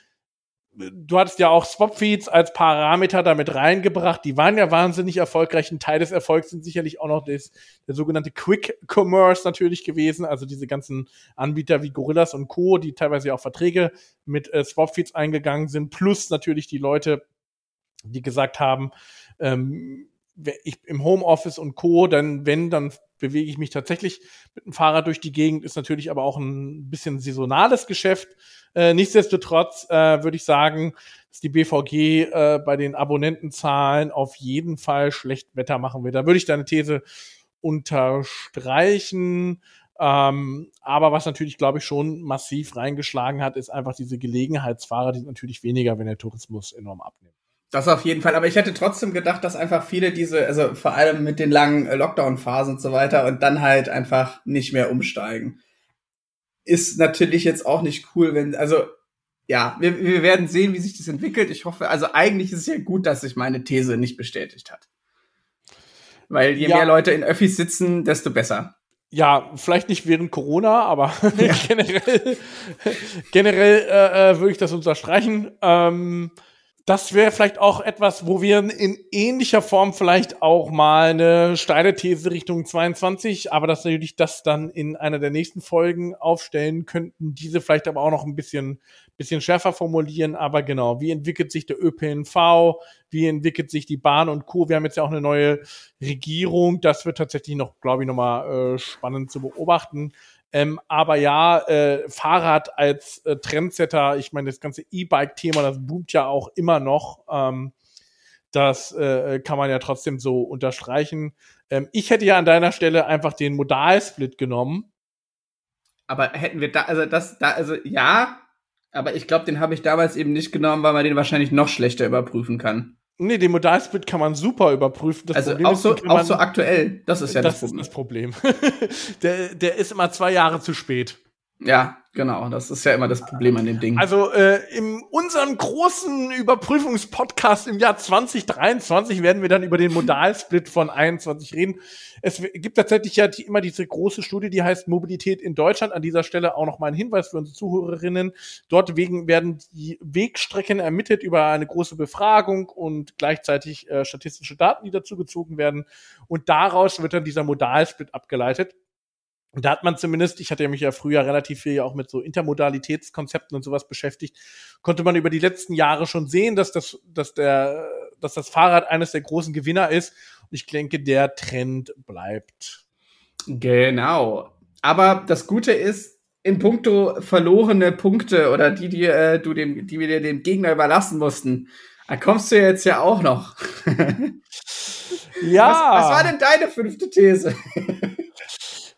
du hattest ja auch Swapfeeds als Parameter damit reingebracht. Die waren ja wahnsinnig erfolgreich. Ein Teil des Erfolgs sind sicherlich auch noch des, der sogenannte Quick Commerce natürlich gewesen. Also diese ganzen Anbieter wie Gorillas und Co., die teilweise auch Verträge mit äh, Swapfeeds eingegangen sind. Plus natürlich die Leute, die gesagt haben, ähm, ich im Homeoffice und Co., dann, wenn, dann bewege ich mich tatsächlich mit dem Fahrrad durch die Gegend, ist natürlich aber auch ein bisschen saisonales Geschäft. Äh, nichtsdestotrotz äh, würde ich sagen, dass die BVG äh, bei den Abonnentenzahlen auf jeden Fall schlecht Wetter machen wird. Da würde ich deine These unterstreichen. Ähm, aber was natürlich, glaube ich, schon massiv reingeschlagen hat, ist einfach diese Gelegenheitsfahrer, die sind natürlich weniger, wenn der Tourismus enorm abnimmt. Das auf jeden Fall. Aber ich hätte trotzdem gedacht, dass einfach viele diese, also vor allem mit den langen äh, Lockdown-Phasen und so weiter und dann halt einfach nicht mehr umsteigen. Ist natürlich jetzt auch nicht cool, wenn, also ja, wir, wir werden sehen, wie sich das entwickelt. Ich hoffe, also eigentlich ist es ja gut, dass sich meine These nicht bestätigt hat. Weil je ja. mehr Leute in Öffis sitzen, desto besser. Ja, vielleicht nicht während Corona, aber ja. generell, generell äh, äh, würde ich das unterstreichen. Ähm, das wäre vielleicht auch etwas, wo wir in ähnlicher Form vielleicht auch mal eine steile These Richtung 22, aber das natürlich das dann in einer der nächsten Folgen aufstellen könnten, diese vielleicht aber auch noch ein bisschen, bisschen schärfer formulieren, aber genau, wie entwickelt sich der ÖPNV, wie entwickelt sich die Bahn und Co. Wir haben jetzt ja auch eine neue Regierung, das wird tatsächlich noch, glaube ich, nochmal äh, spannend zu beobachten. Ähm, aber ja, äh, Fahrrad als äh, Trendsetter, ich meine, das ganze E-Bike-Thema, das boomt ja auch immer noch. Ähm, das äh, kann man ja trotzdem so unterstreichen. Ähm, ich hätte ja an deiner Stelle einfach den Modalsplit genommen. Aber hätten wir da, also das, da, also ja, aber ich glaube, den habe ich damals eben nicht genommen, weil man den wahrscheinlich noch schlechter überprüfen kann. Nee, den Modalsplit kann man super überprüfen. Das also Problem auch, so, auch so aktuell. Das ist ja das, das Problem. Das Problem. der, der ist immer zwei Jahre zu spät. Ja, genau. Das ist ja immer das Problem an dem Ding. Also äh, in unserem großen Überprüfungspodcast im Jahr 2023 werden wir dann über den Modalsplit von 21 reden. Es gibt tatsächlich ja die, immer diese große Studie, die heißt Mobilität in Deutschland. An dieser Stelle auch noch mal ein Hinweis für unsere Zuhörerinnen. Dort wegen werden die Wegstrecken ermittelt über eine große Befragung und gleichzeitig äh, statistische Daten, die dazu gezogen werden. Und daraus wird dann dieser Modalsplit abgeleitet. Und da hat man zumindest, ich hatte ja mich ja früher relativ viel auch mit so Intermodalitätskonzepten und sowas beschäftigt, konnte man über die letzten Jahre schon sehen, dass das, dass der, dass das Fahrrad eines der großen Gewinner ist. Und ich denke, der Trend bleibt. Genau. Aber das Gute ist, in puncto verlorene Punkte oder die, die äh, du dem, die wir dir dem Gegner überlassen mussten, da kommst du jetzt ja auch noch. ja. Was, was war denn deine fünfte These?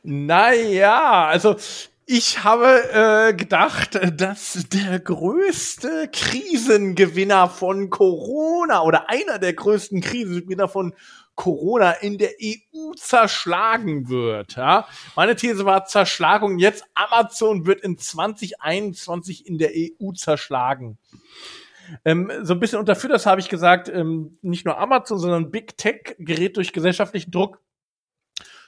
Naja, also ich habe äh, gedacht, dass der größte Krisengewinner von Corona oder einer der größten Krisengewinner von Corona in der EU zerschlagen wird. Ja? Meine These war Zerschlagung. Jetzt Amazon wird in 2021 in der EU zerschlagen. Ähm, so ein bisschen unterführt das habe ich gesagt, ähm, nicht nur Amazon, sondern Big Tech gerät durch gesellschaftlichen Druck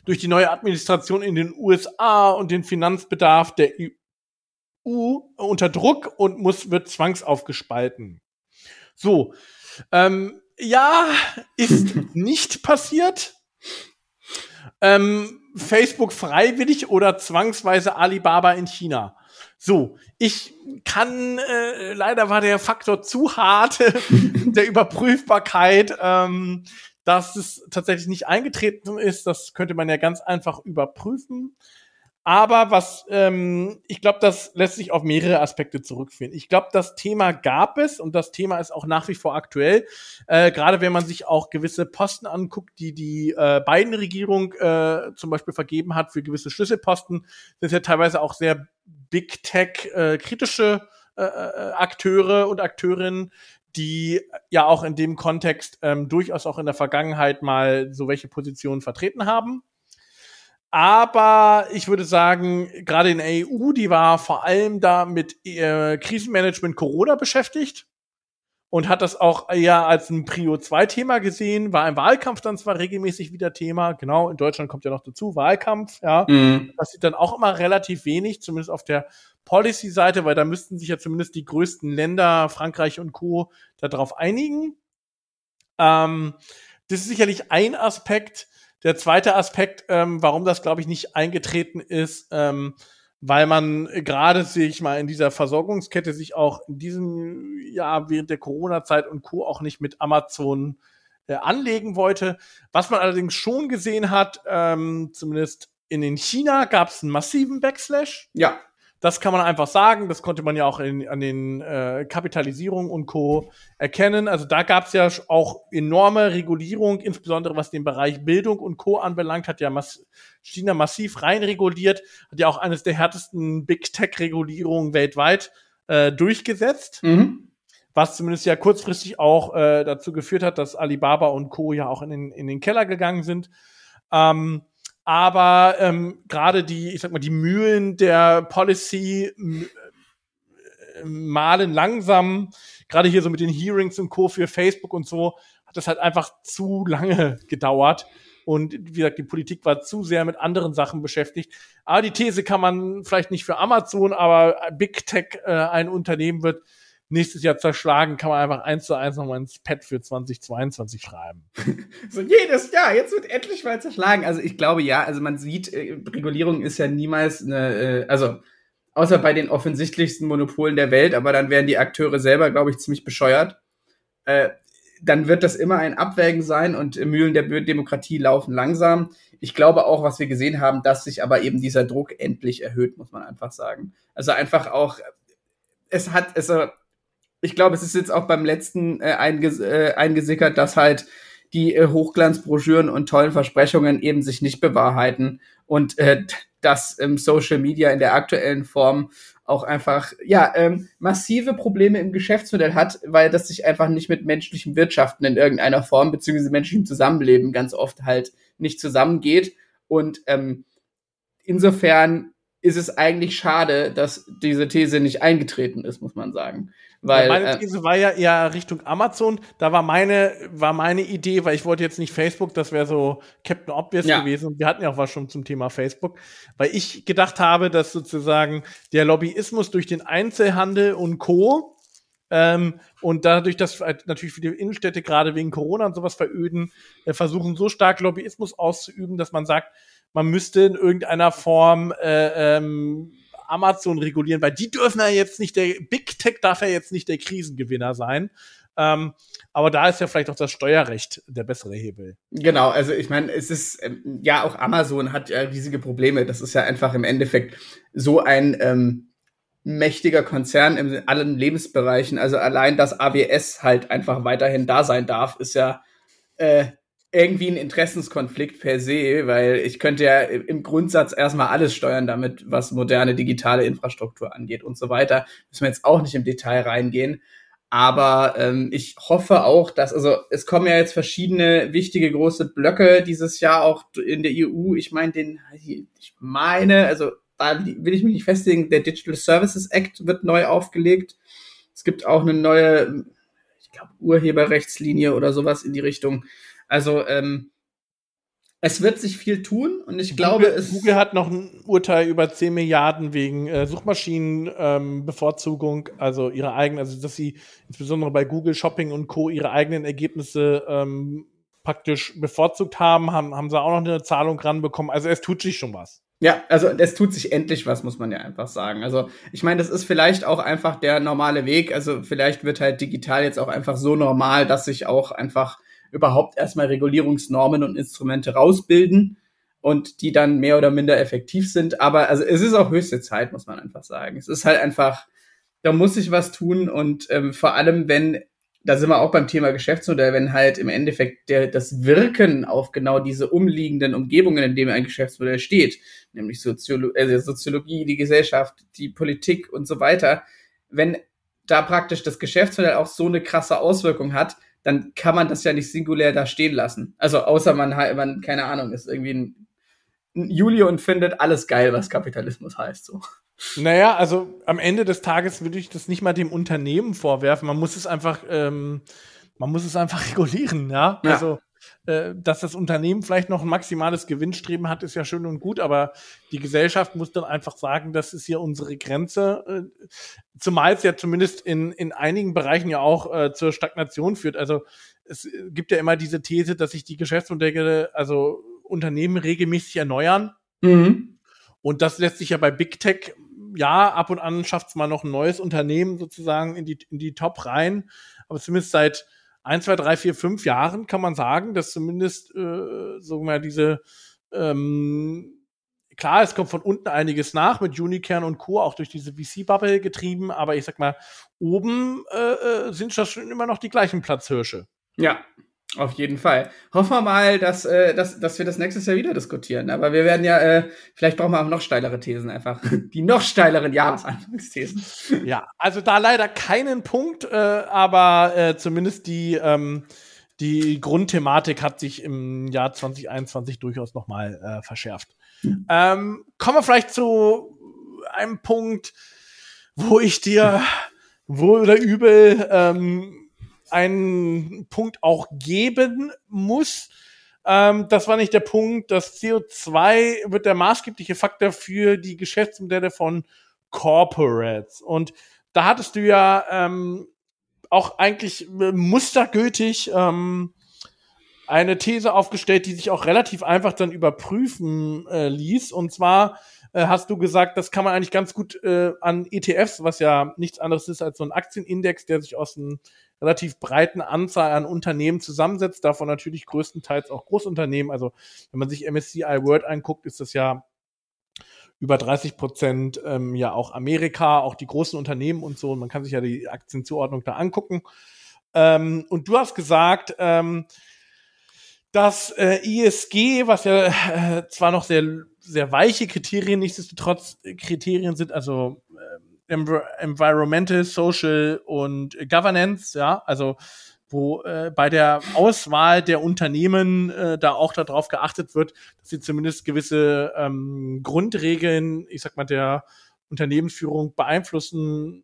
durch die neue Administration in den USA und den Finanzbedarf der EU unter Druck und muss, wird zwangsaufgespalten. So, ähm, ja, ist nicht passiert. Ähm, Facebook freiwillig oder zwangsweise Alibaba in China. So, ich kann, äh, leider war der Faktor zu hart der Überprüfbarkeit. Ähm, dass es tatsächlich nicht eingetreten ist, das könnte man ja ganz einfach überprüfen. Aber was, ähm, ich glaube, das lässt sich auf mehrere Aspekte zurückführen. Ich glaube, das Thema gab es und das Thema ist auch nach wie vor aktuell. Äh, Gerade wenn man sich auch gewisse Posten anguckt, die die äh, Biden-Regierung äh, zum Beispiel vergeben hat für gewisse Schlüsselposten, sind ja teilweise auch sehr Big Tech-kritische äh, äh, Akteure und Akteurinnen, die ja auch in dem Kontext ähm, durchaus auch in der Vergangenheit mal so welche Positionen vertreten haben. Aber ich würde sagen, gerade in der EU, die war vor allem da mit äh, Krisenmanagement Corona beschäftigt und hat das auch eher als ein Prio 2 Thema gesehen, war im Wahlkampf dann zwar regelmäßig wieder Thema, genau, in Deutschland kommt ja noch dazu, Wahlkampf, ja. Mhm. Das sieht dann auch immer relativ wenig, zumindest auf der Policy-Seite, weil da müssten sich ja zumindest die größten Länder, Frankreich und Co., darauf einigen. Ähm, das ist sicherlich ein Aspekt. Der zweite Aspekt, ähm, warum das, glaube ich, nicht eingetreten ist, ähm, weil man gerade sich mal in dieser Versorgungskette sich auch in diesem Jahr während der Corona-Zeit und Co. auch nicht mit Amazon äh, anlegen wollte. Was man allerdings schon gesehen hat, ähm, zumindest in den China gab es einen massiven Backslash. Ja. Das kann man einfach sagen. Das konnte man ja auch in, an den äh, Kapitalisierungen und Co. erkennen. Also da gab es ja auch enorme Regulierung, insbesondere was den Bereich Bildung und Co. anbelangt, hat ja mass China massiv reinreguliert, hat ja auch eines der härtesten Big Tech-Regulierungen weltweit äh, durchgesetzt. Mhm. Was zumindest ja kurzfristig auch äh, dazu geführt hat, dass Alibaba und Co. ja auch in den, in den Keller gegangen sind. Ähm, aber ähm, gerade die, ich sag mal, die Mühlen der Policy äh, malen langsam. Gerade hier so mit den Hearings und Co. für Facebook und so hat das halt einfach zu lange gedauert. und wie gesagt, die Politik war zu sehr mit anderen Sachen beschäftigt. Aber die These kann man vielleicht nicht für Amazon, aber Big Tech äh, ein Unternehmen wird nächstes Jahr zerschlagen, kann man einfach eins zu eins nochmal ins Pad für 2022 schreiben. so jedes Jahr, jetzt wird endlich mal zerschlagen. Also ich glaube ja, also man sieht, äh, Regulierung ist ja niemals eine, äh, also außer bei den offensichtlichsten Monopolen der Welt, aber dann werden die Akteure selber, glaube ich, ziemlich bescheuert. Äh, dann wird das immer ein Abwägen sein und Mühlen der Demokratie laufen langsam. Ich glaube auch, was wir gesehen haben, dass sich aber eben dieser Druck endlich erhöht, muss man einfach sagen. Also einfach auch, es hat, es, ich glaube, es ist jetzt auch beim letzten äh, einges äh, eingesickert, dass halt die äh, Hochglanzbroschüren und tollen Versprechungen eben sich nicht bewahrheiten und äh, dass ähm, Social Media in der aktuellen Form auch einfach ja ähm, massive Probleme im Geschäftsmodell hat, weil das sich einfach nicht mit menschlichem Wirtschaften in irgendeiner Form beziehungsweise menschlichem Zusammenleben ganz oft halt nicht zusammengeht und ähm, insofern ist es eigentlich schade, dass diese These nicht eingetreten ist, muss man sagen. Weil, meine äh, These war ja eher Richtung Amazon. Da war meine, war meine Idee, weil ich wollte jetzt nicht Facebook, das wäre so Captain Obvious ja. gewesen. wir hatten ja auch was schon zum Thema Facebook. Weil ich gedacht habe, dass sozusagen der Lobbyismus durch den Einzelhandel und Co. Ähm, und dadurch, dass natürlich viele Innenstädte gerade wegen Corona und sowas veröden, äh, versuchen so stark Lobbyismus auszuüben, dass man sagt, man müsste in irgendeiner Form äh, ähm, Amazon regulieren, weil die dürfen ja jetzt nicht, der Big Tech darf ja jetzt nicht der Krisengewinner sein. Ähm, aber da ist ja vielleicht auch das Steuerrecht der bessere Hebel. Genau, also ich meine, es ist, ähm, ja, auch Amazon hat ja riesige Probleme. Das ist ja einfach im Endeffekt so ein ähm, mächtiger Konzern in allen Lebensbereichen. Also allein, dass AWS halt einfach weiterhin da sein darf, ist ja äh, irgendwie ein Interessenskonflikt per se, weil ich könnte ja im Grundsatz erstmal alles steuern damit, was moderne digitale Infrastruktur angeht und so weiter. Müssen wir jetzt auch nicht im Detail reingehen. Aber ähm, ich hoffe auch, dass, also es kommen ja jetzt verschiedene wichtige große Blöcke dieses Jahr auch in der EU. Ich meine, den, ich meine, also da will ich mich nicht festlegen, der Digital Services Act wird neu aufgelegt. Es gibt auch eine neue, ich glaube, Urheberrechtslinie oder sowas in die Richtung. Also ähm, es wird sich viel tun und ich glaube, Google, es. Google hat noch ein Urteil über 10 Milliarden wegen äh, Suchmaschinenbevorzugung, ähm, also ihre eigenen, also dass sie insbesondere bei Google Shopping und Co. ihre eigenen Ergebnisse ähm, praktisch bevorzugt haben, haben, haben sie auch noch eine Zahlung ranbekommen. Also es tut sich schon was. Ja, also es tut sich endlich was, muss man ja einfach sagen. Also ich meine, das ist vielleicht auch einfach der normale Weg. Also vielleicht wird halt digital jetzt auch einfach so normal, dass sich auch einfach überhaupt erstmal Regulierungsnormen und Instrumente rausbilden und die dann mehr oder minder effektiv sind. Aber also es ist auch höchste Zeit, muss man einfach sagen. Es ist halt einfach, da muss sich was tun und ähm, vor allem, wenn, da sind wir auch beim Thema Geschäftsmodell, wenn halt im Endeffekt der, das Wirken auf genau diese umliegenden Umgebungen, in denen ein Geschäftsmodell steht, nämlich Soziolo äh, Soziologie, die Gesellschaft, die Politik und so weiter, wenn da praktisch das Geschäftsmodell auch so eine krasse Auswirkung hat, dann kann man das ja nicht singulär da stehen lassen. Also außer man, man keine Ahnung, ist irgendwie ein, ein Julio und findet alles geil, was Kapitalismus heißt. So. Naja, also am Ende des Tages würde ich das nicht mal dem Unternehmen vorwerfen. Man muss es einfach, ähm, man muss es einfach regulieren, ja. ja. Also äh, dass das Unternehmen vielleicht noch ein maximales Gewinnstreben hat, ist ja schön und gut, aber die Gesellschaft muss dann einfach sagen, das ist hier unsere Grenze, äh, zumal es ja zumindest in, in einigen Bereichen ja auch äh, zur Stagnation führt. Also es gibt ja immer diese These, dass sich die Geschäftsmodelle, also Unternehmen regelmäßig erneuern. Mhm. Und das lässt sich ja bei Big Tech, ja, ab und an schafft es mal noch ein neues Unternehmen sozusagen in die, in die Top rein. Aber zumindest seit ein, zwei, drei, vier, fünf Jahren kann man sagen, dass zumindest äh, so mal diese ähm, klar, es kommt von unten einiges nach mit Unicern und Co. auch durch diese VC-Bubble getrieben, aber ich sag mal, oben äh, äh, sind schon immer noch die gleichen Platzhirsche. Ja, auf jeden Fall. Hoffen wir mal, dass, äh, dass, dass wir das nächstes Jahr wieder diskutieren. Aber wir werden ja, äh, vielleicht brauchen wir auch noch steilere Thesen einfach. Die noch steileren Jahresanfangsthesen. Ja, also da leider keinen Punkt, äh, aber äh, zumindest die, ähm, die Grundthematik hat sich im Jahr 2021 durchaus nochmal äh, verschärft. Mhm. Ähm, kommen wir vielleicht zu einem Punkt, wo ich dir wohl oder übel ähm, einen Punkt auch geben muss. Ähm, das war nicht der Punkt. Das CO2 wird der maßgebliche Faktor für die Geschäftsmodelle von Corporates. Und da hattest du ja ähm, auch eigentlich äh, mustergültig ähm, eine These aufgestellt, die sich auch relativ einfach dann überprüfen äh, ließ. Und zwar äh, hast du gesagt, das kann man eigentlich ganz gut äh, an ETFs, was ja nichts anderes ist als so ein Aktienindex, der sich aus einem relativ breiten Anzahl an Unternehmen zusammensetzt, davon natürlich größtenteils auch Großunternehmen. Also wenn man sich MSCI World anguckt, ist das ja über 30 Prozent ähm, ja auch Amerika, auch die großen Unternehmen und so. Und man kann sich ja die Aktienzuordnung da angucken. Ähm, und du hast gesagt, ähm, dass äh, ISG, was ja äh, zwar noch sehr, sehr weiche Kriterien, nichtsdestotrotz Kriterien sind, also äh, Environmental, Social und Governance, ja, also wo äh, bei der Auswahl der Unternehmen äh, da auch darauf geachtet wird, dass sie zumindest gewisse ähm, Grundregeln, ich sag mal, der Unternehmensführung beeinflussen.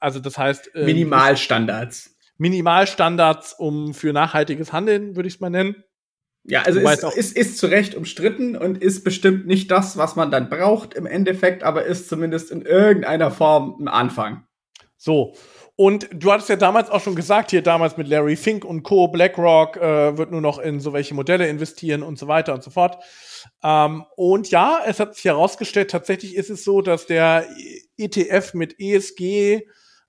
Also das heißt äh, Minimalstandards. Minimalstandards um für nachhaltiges Handeln, würde ich es mal nennen. Ja, also ist, ist, ist zu Recht umstritten und ist bestimmt nicht das, was man dann braucht im Endeffekt, aber ist zumindest in irgendeiner Form ein Anfang. So. Und du hattest ja damals auch schon gesagt, hier damals mit Larry Fink und Co., BlackRock äh, wird nur noch in so welche Modelle investieren und so weiter und so fort. Ähm, und ja, es hat sich herausgestellt, tatsächlich ist es so, dass der ETF mit ESG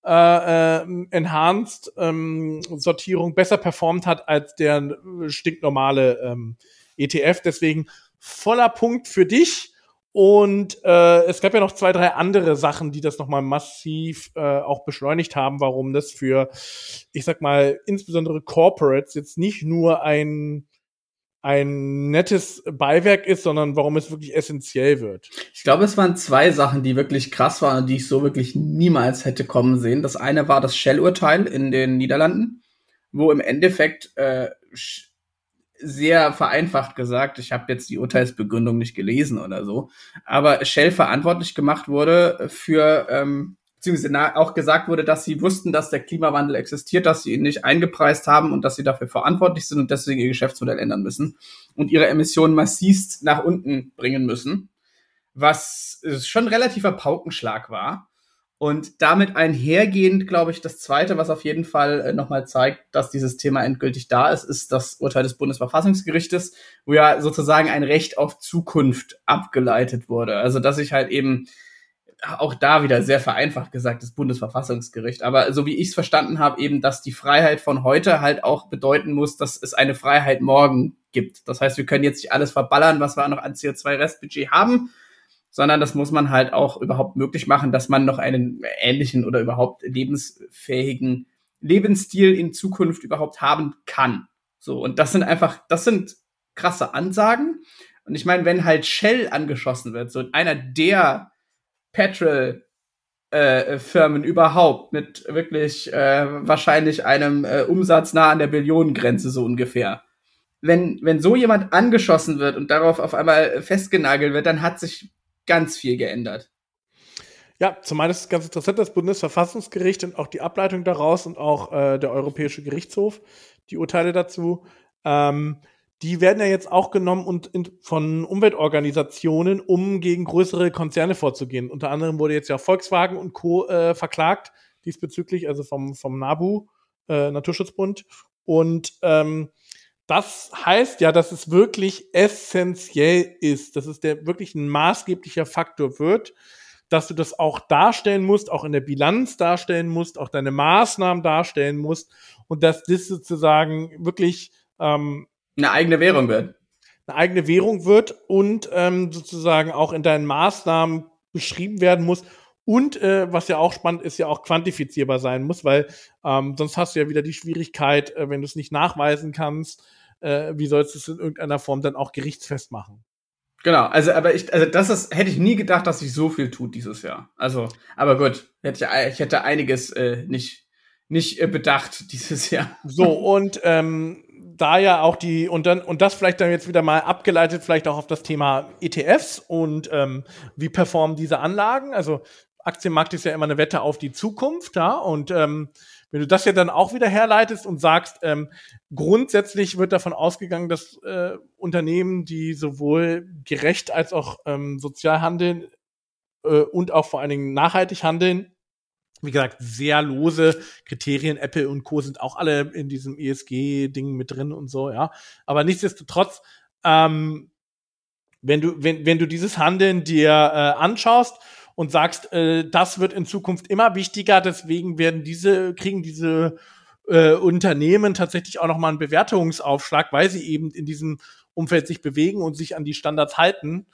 äh, äh, Enhanced ähm, Sortierung besser performt hat als der stinknormale ähm, ETF. Deswegen voller Punkt für dich. Und äh, es gab ja noch zwei, drei andere Sachen, die das nochmal massiv äh, auch beschleunigt haben, warum das für, ich sag mal, insbesondere Corporates jetzt nicht nur ein ein nettes Beiwerk ist, sondern warum es wirklich essentiell wird. Ich glaube, es waren zwei Sachen, die wirklich krass waren und die ich so wirklich niemals hätte kommen sehen. Das eine war das Shell-Urteil in den Niederlanden, wo im Endeffekt äh, sehr vereinfacht gesagt, ich habe jetzt die Urteilsbegründung nicht gelesen oder so, aber Shell verantwortlich gemacht wurde für ähm, beziehungsweise auch gesagt wurde, dass sie wussten, dass der Klimawandel existiert, dass sie ihn nicht eingepreist haben und dass sie dafür verantwortlich sind und deswegen ihr Geschäftsmodell ändern müssen und ihre Emissionen massivst nach unten bringen müssen, was schon relativer Paukenschlag war. Und damit einhergehend, glaube ich, das Zweite, was auf jeden Fall äh, nochmal zeigt, dass dieses Thema endgültig da ist, ist das Urteil des Bundesverfassungsgerichtes, wo ja sozusagen ein Recht auf Zukunft abgeleitet wurde. Also dass ich halt eben auch da wieder sehr vereinfacht gesagt, das Bundesverfassungsgericht. Aber so wie ich es verstanden habe, eben, dass die Freiheit von heute halt auch bedeuten muss, dass es eine Freiheit morgen gibt. Das heißt, wir können jetzt nicht alles verballern, was wir noch an CO2-Restbudget haben, sondern das muss man halt auch überhaupt möglich machen, dass man noch einen ähnlichen oder überhaupt lebensfähigen Lebensstil in Zukunft überhaupt haben kann. So, und das sind einfach, das sind krasse Ansagen. Und ich meine, wenn halt Shell angeschossen wird, so einer der Petrol äh, Firmen überhaupt mit wirklich äh, wahrscheinlich einem äh, Umsatz nah an der Billionengrenze so ungefähr. Wenn, wenn so jemand angeschossen wird und darauf auf einmal festgenagelt wird, dann hat sich ganz viel geändert. Ja, zumal ist ganz interessant, das Bundesverfassungsgericht und auch die Ableitung daraus und auch äh, der Europäische Gerichtshof, die Urteile dazu, ähm, die werden ja jetzt auch genommen und in, von Umweltorganisationen, um gegen größere Konzerne vorzugehen. Unter anderem wurde jetzt ja Volkswagen und Co. Äh, verklagt diesbezüglich, also vom, vom NABU, äh, Naturschutzbund. Und ähm, das heißt ja, dass es wirklich essentiell ist, dass es der wirklich ein maßgeblicher Faktor wird, dass du das auch darstellen musst, auch in der Bilanz darstellen musst, auch deine Maßnahmen darstellen musst und dass das sozusagen wirklich ähm, eine eigene Währung wird. Eine eigene Währung wird und ähm, sozusagen auch in deinen Maßnahmen beschrieben werden muss. Und äh, was ja auch spannend ist, ja auch quantifizierbar sein muss, weil ähm, sonst hast du ja wieder die Schwierigkeit, äh, wenn du es nicht nachweisen kannst, äh, wie sollst du es in irgendeiner Form dann auch gerichtsfest machen? Genau, also aber ich, also das ist, hätte ich nie gedacht, dass sich so viel tut dieses Jahr. Also, aber gut, hätte ich, ich hätte einiges äh, nicht nicht äh, bedacht dieses Jahr. So und ähm, da ja auch die, und dann, und das vielleicht dann jetzt wieder mal abgeleitet, vielleicht auch auf das Thema ETFs und ähm, wie performen diese Anlagen. Also Aktienmarkt ist ja immer eine Wette auf die Zukunft, ja, und ähm, wenn du das ja dann auch wieder herleitest und sagst, ähm, grundsätzlich wird davon ausgegangen, dass äh, Unternehmen, die sowohl gerecht als auch ähm, sozial handeln äh, und auch vor allen Dingen nachhaltig handeln, wie gesagt, sehr lose Kriterien. Apple und Co. sind auch alle in diesem ESG-Ding mit drin und so, ja. Aber nichtsdestotrotz, ähm, wenn du, wenn, wenn du dieses Handeln dir äh, anschaust und sagst, äh, das wird in Zukunft immer wichtiger, deswegen werden diese, kriegen diese äh, Unternehmen tatsächlich auch nochmal einen Bewertungsaufschlag, weil sie eben in diesem Umfeld sich bewegen und sich an die Standards halten.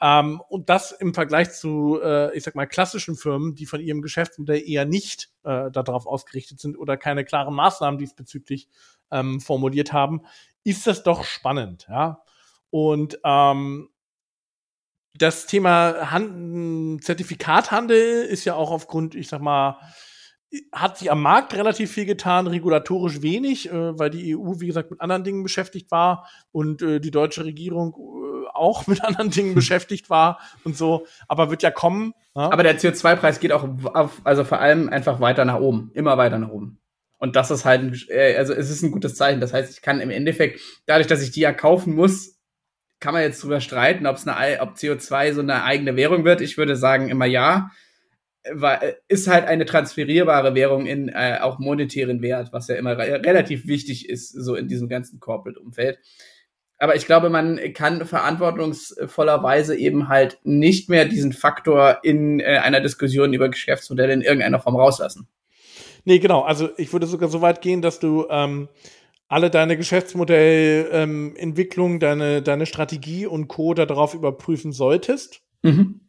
Ähm, und das im Vergleich zu, äh, ich sag mal, klassischen Firmen, die von ihrem Geschäftsmodell eher nicht äh, darauf ausgerichtet sind oder keine klaren Maßnahmen diesbezüglich ähm, formuliert haben, ist das doch spannend, ja. Und ähm, das Thema Hand Zertifikathandel ist ja auch aufgrund, ich sag mal, hat sich am Markt relativ viel getan, regulatorisch wenig, äh, weil die EU, wie gesagt, mit anderen Dingen beschäftigt war und äh, die deutsche Regierung äh, auch mit anderen Dingen beschäftigt war und so, aber wird ja kommen. Ja? Aber der CO2-Preis geht auch auf, also vor allem einfach weiter nach oben, immer weiter nach oben. Und das ist halt, ein, äh, also es ist ein gutes Zeichen. Das heißt, ich kann im Endeffekt, dadurch, dass ich die ja kaufen muss, kann man jetzt drüber streiten, ob eine, ob CO2 so eine eigene Währung wird. Ich würde sagen immer ja ist halt eine transferierbare Währung in äh, auch monetären Wert, was ja immer re relativ wichtig ist, so in diesem ganzen Corporate-Umfeld. Aber ich glaube, man kann verantwortungsvollerweise eben halt nicht mehr diesen Faktor in äh, einer Diskussion über Geschäftsmodelle in irgendeiner Form rauslassen. Nee, genau. Also ich würde sogar so weit gehen, dass du ähm, alle deine Geschäftsmodellentwicklung, ähm, deine, deine Strategie und Co. darauf überprüfen solltest. Mhm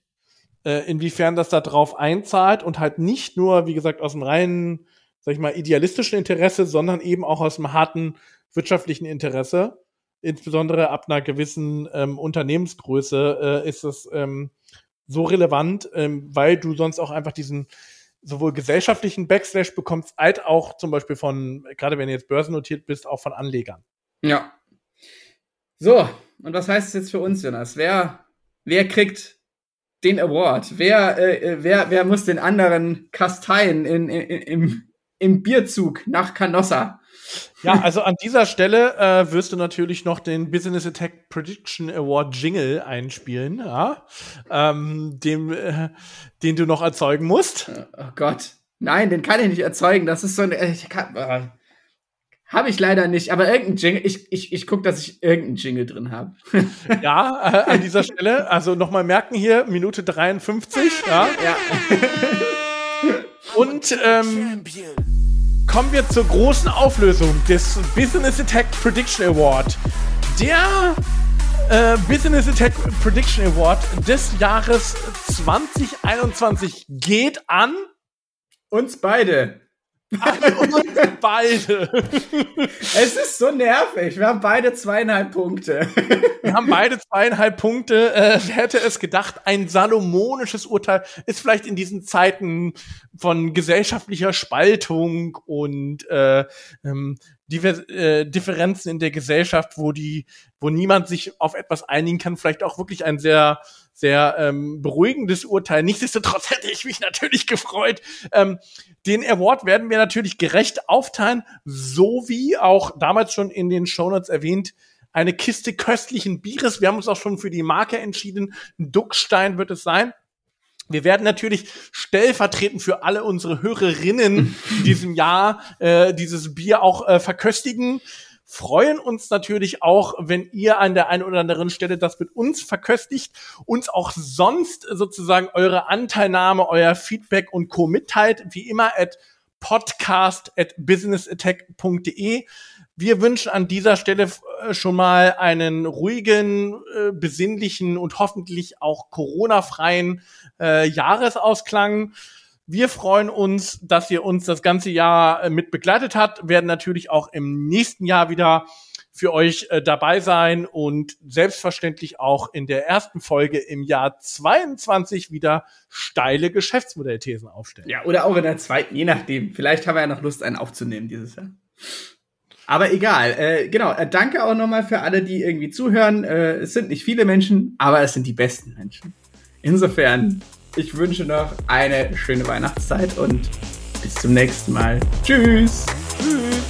äh, inwiefern das da drauf einzahlt und halt nicht nur, wie gesagt, aus dem reinen, sag ich mal, idealistischen Interesse, sondern eben auch aus dem harten wirtschaftlichen Interesse. Insbesondere ab einer gewissen ähm, Unternehmensgröße äh, ist es ähm, so relevant, ähm, weil du sonst auch einfach diesen sowohl gesellschaftlichen Backslash bekommst, als auch zum Beispiel von, gerade wenn du jetzt börsennotiert bist, auch von Anlegern. Ja. So, und was heißt es jetzt für uns, Jonas? Wer, wer kriegt den Award? Wer, äh, äh, wer, wer muss den anderen kasteien in, in, im, im Bierzug nach Canossa? Ja, also an dieser Stelle äh, wirst du natürlich noch den Business Attack Prediction Award Jingle einspielen, ja? ähm, dem, äh, den du noch erzeugen musst. Oh Gott, nein, den kann ich nicht erzeugen. Das ist so ein, äh, ich kann, äh, habe ich leider nicht, aber irgendein Jingle, ich, ich, ich gucke, dass ich irgendeinen Jingle drin habe. ja, äh, an dieser Stelle, also nochmal merken hier, Minute 53. Ja. ja. Und ähm, kommen wir zur großen Auflösung des Business Attack Prediction Award. Der äh, Business Attack Prediction Award des Jahres 2021 geht an uns beide. beide. Es ist so nervig. Wir haben beide zweieinhalb Punkte. Wir haben beide zweieinhalb Punkte. Äh, wer hätte es gedacht? Ein salomonisches Urteil ist vielleicht in diesen Zeiten von gesellschaftlicher Spaltung und äh, ähm, Diver äh, Differenzen in der Gesellschaft, wo die, wo niemand sich auf etwas einigen kann, vielleicht auch wirklich ein sehr sehr ähm, beruhigendes Urteil. Nichtsdestotrotz hätte ich mich natürlich gefreut. Ähm, den Award werden wir natürlich gerecht aufteilen, so wie auch damals schon in den Shownotes erwähnt, eine Kiste köstlichen Bieres. Wir haben uns auch schon für die Marke entschieden. Ein Duckstein wird es sein. Wir werden natürlich stellvertretend für alle unsere Hörerinnen in diesem Jahr äh, dieses Bier auch äh, verköstigen freuen uns natürlich auch, wenn ihr an der einen oder anderen Stelle das mit uns verköstigt, uns auch sonst sozusagen eure Anteilnahme, euer Feedback und Co. mitteilt, wie immer at podcast at businessattack.de. Wir wünschen an dieser Stelle äh, schon mal einen ruhigen, äh, besinnlichen und hoffentlich auch Corona-freien äh, Jahresausklang. Wir freuen uns, dass ihr uns das ganze Jahr äh, mit begleitet habt, werden natürlich auch im nächsten Jahr wieder für euch äh, dabei sein und selbstverständlich auch in der ersten Folge im Jahr 22 wieder steile Geschäftsmodellthesen aufstellen. Ja, oder auch in der zweiten, je nachdem. Vielleicht haben wir ja noch Lust, einen aufzunehmen dieses Jahr. Aber egal, äh, genau. Äh, danke auch nochmal für alle, die irgendwie zuhören. Äh, es sind nicht viele Menschen, aber es sind die besten Menschen. Insofern ich wünsche noch eine schöne Weihnachtszeit und bis zum nächsten Mal. Tschüss. Tschüss.